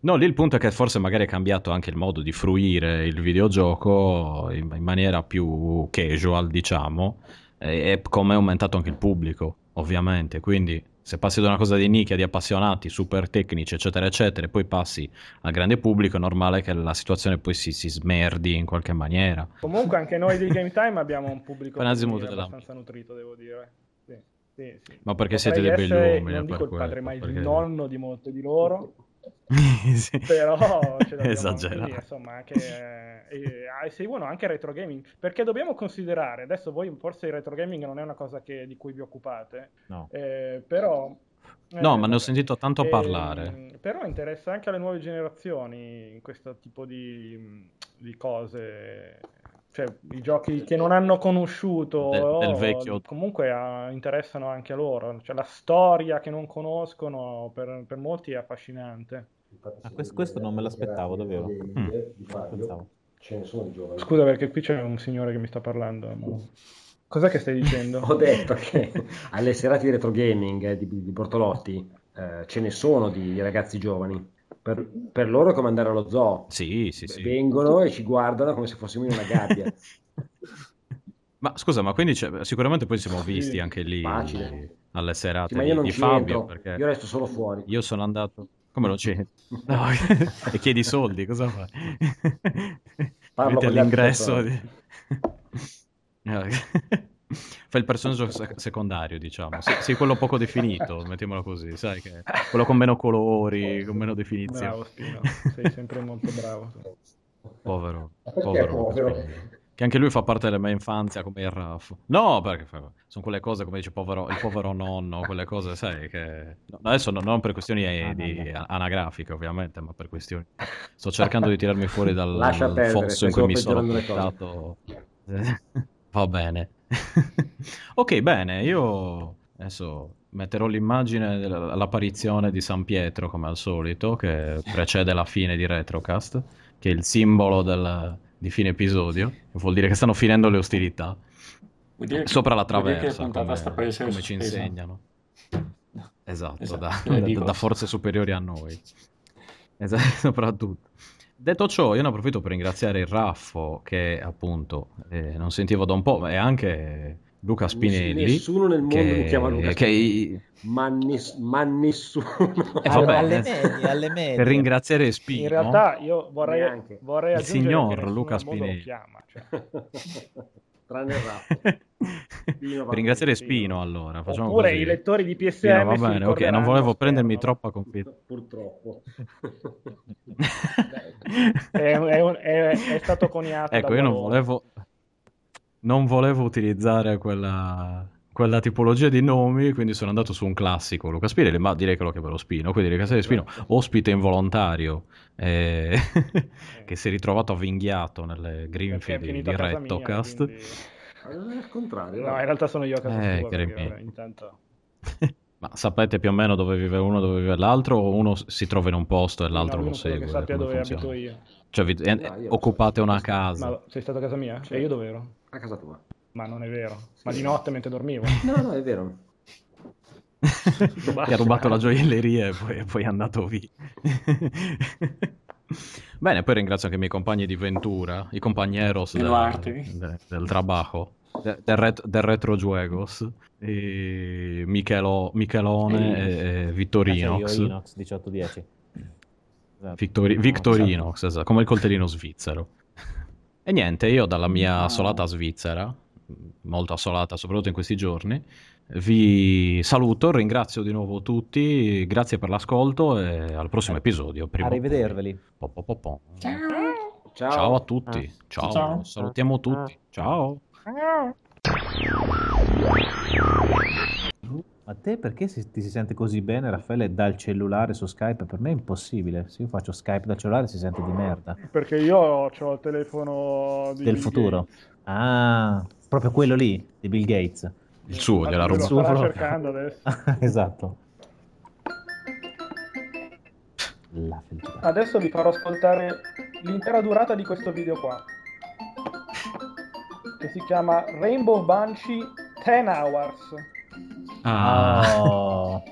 No, lì il punto è che forse magari è cambiato anche il modo di fruire il videogioco in, in maniera più casual, diciamo, e, e come è aumentato anche il pubblico, ovviamente. Quindi se passi da una cosa di nicchia, di appassionati, super tecnici, eccetera, eccetera, e poi passi al grande pubblico, è normale che la situazione poi si, si smerdi in qualche maniera. Comunque anche noi di Game Time abbiamo un pubblico abbastanza nutrito, devo dire. Sì, sì, sì. Ma perché Potrei siete dei begli uomini? Non dico il padre, ma perché... il nonno di molti di loro. sì. però esagerato quindi, insomma anche eh, eh, seguono anche retro gaming perché dobbiamo considerare adesso voi forse il retro gaming non è una cosa che, di cui vi occupate no. eh, però no ma ne ho sentito tanto eh, parlare però interessa anche alle nuove generazioni questo tipo di, di cose cioè i giochi che non hanno conosciuto del, del vecchio. comunque uh, interessano anche a loro. Cioè la storia che non conoscono per, per molti è affascinante. Ah, questo, questo, non me l'aspettavo davvero. mm. ce ne sono giovani. Scusa perché qui c'è un signore che mi sta parlando cos'è che stai dicendo? ho detto che alle serate di retro gaming eh, di, di Bortolotti eh, ce ne sono di ragazzi giovani per, per, loro è come andare allo zoo. Sì, sì, sì. Vengono e ci guardano come se fossimo in una gabbia. ma scusa, ma quindi sicuramente poi siamo visti anche lì facile. alle serate sì, ma io non di, Fabio. Perché io resto solo fuori. Io sono andato... Come non c'è? No, e chiedi soldi, cosa fai? Parlo Metti all'ingresso. Di... Fai il personaggio secondario, diciamo. Sei, sei, quello poco definito, mettiamolo così, sai che quello con meno colori, con meno definizione. Bravo Spino, sei sempre molto bravo. Povero, povero. povero? Che anche lui fa parte della mia infanzia come il Raffo. No, perché sono quelle cose come dice povero, il povero nonno, quelle cose, sai, che... Adesso no, non per questioni ah, di, anagrafiche, ovviamente, ma per questioni... Sto cercando di tirarmi fuori dal fosso in cui mi sono portato. Va bene. ok, bene, io adesso metterò l'immagine dell'apparizione di San Pietro come al solito, che precede la fine di Retrocast, che è il simbolo del, di fine episodio, vuol dire che stanno finendo le ostilità. Sopra la traversa, come, come ci insegnano. Esatto, esatto. Da, da, da forze superiori a noi. Esatto, soprattutto. Detto ciò, io ne approfitto per ringraziare il Raffo che appunto eh, non sentivo da un po' e anche Luca Spinelli. Nessuno nel mondo che, mi chiama Luca che... Ma, ness- ma, nessuno. Eh, vabbè, alle medie, alle medie. Per ringraziare Spino. In realtà io vorrei, vorrei il signor Luca Spinelli. Chiama, cioè. Tranne il rap. per ringraziare Spino, allora. Facciamo Oppure così. i lettori di PSM. Spino, va bene, ok, non volevo prendermi troppa confidenza. Purtroppo. è, è, è, è, stato coniato. Ecco, io non volevo, non volevo utilizzare quella, quella, tipologia di nomi, quindi sono andato su un classico, Luca Spinelli, ma direi che lo chiamerò Spino, quindi ringraziare Spino, ospite involontario, eh, che si è ritrovato avvinghiato nelle Greenfield di, di Rettocast. Quindi... Al contrario. No, in realtà sono io a casa eh, sua, perché, intanto... Ma sapete più o meno dove vive uno, dove vive l'altro, o uno si trova in un posto e l'altro no, lo segue? Che sappia dove funziona? abito io. Cioè, vi, eh, no, occupate una casa. Ma sei stato a casa mia? Cioè, io dove ero? A casa tua. Ma non è vero. Ma di notte mentre dormivo? No, no, è vero. Ti ha rubato la gioielleria e poi, poi è andato via. Bene, poi ringrazio anche i miei compagni di Ventura, i compagneros del, del, del trabajo, del, ret, del Retro Juegos, e Michelo, Michelone e, e Vittorinox. Ah, Inox 1810. Esatto. Victori, Victorinox, esatto, come il coltellino svizzero. E niente, io dalla mia assolata svizzera, molto assolata soprattutto in questi giorni, vi saluto, ringrazio di nuovo tutti, grazie per l'ascolto e al prossimo episodio. Arrivederveli. Po, po, po, Ciao. Ciao. Ciao a tutti. Ciao. Ciao. Salutiamo tutti. Ciao. Ma te perché si, ti si sente così bene, Raffaele, dal cellulare su Skype? Per me è impossibile. Se io faccio Skype dal cellulare si sente di merda. Perché io ho il telefono del futuro. Gates. Ah, proprio quello lì di Bill Gates. Il suo, gliela Lo rubo. sta cercando adesso. esatto. Adesso vi farò ascoltare l'intera durata di questo video qua. Che si chiama Rainbow Banshee 10 Hours. Ah. Oh.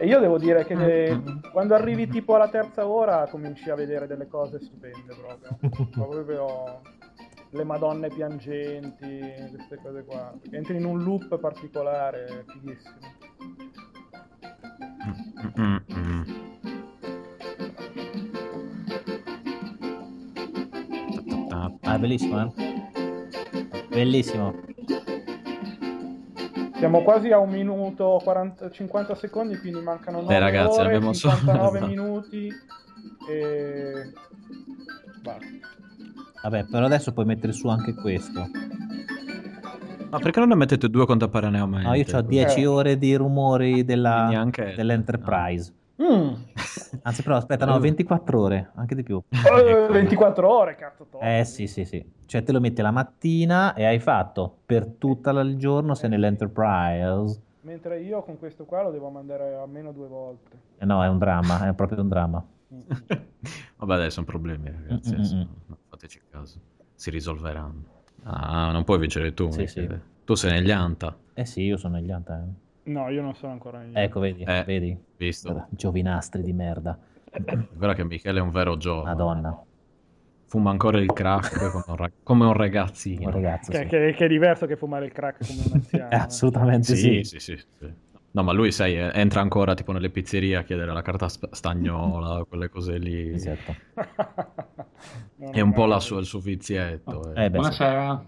E io devo dire che quando arrivi tipo alla terza ora cominci a vedere delle cose stupende proprio. proprio le madonne piangenti, queste cose qua. Entri in un loop particolare, fighissimo. Ah, bellissimo, eh? Bellissimo. Siamo quasi a un minuto 40, 50 secondi, quindi mancano 9 Eh, ragazzi, ore, abbiamo solo- 59 no. minuti e basta. Vabbè, però adesso puoi mettere su anche questo. Ma perché non ne mettete due contemporaneamente? No, io ho 10 Eh. ore di rumori della, dell'Enterprise. Mm. Anzi, però aspetta, no, 24 ore, anche di più. Eh, 24 ore, cazzo. top. Eh sì, sì, sì. Cioè te lo metti la mattina e hai fatto per tutto il giorno sei nell'Enterprise. Mentre io con questo qua lo devo mandare almeno due volte. Eh no, è un dramma, è proprio un dramma. Mm. Vabbè, dai, sono problemi, ragazzi. Mm, mm, adesso mm. fateci caso. Si risolveranno. Ah, non puoi vincere tu. Sì, sì. Tu sei negli Anta. Eh sì, io sono negli Anta. eh. No, io non sono ancora in... Ecco, vedi, Eh. vedi. Visto? Giovinastri di merda. Guarda che Michele è un vero giovane. Madonna, Fuma ancora il crack come un, ra- come un ragazzino. un ragazzo. Che, sì. che- che è diverso che fumare il crack come un anziano. Eh, assolutamente sì. Sì, sì, sì, sì. No, ma lui, sai, eh, entra ancora tipo nelle pizzerie a chiedere la carta stagnola, quelle cose lì. Esatto. È un po' sua- il suo vizietto. eh. Eh, beh, sì. Buonasera.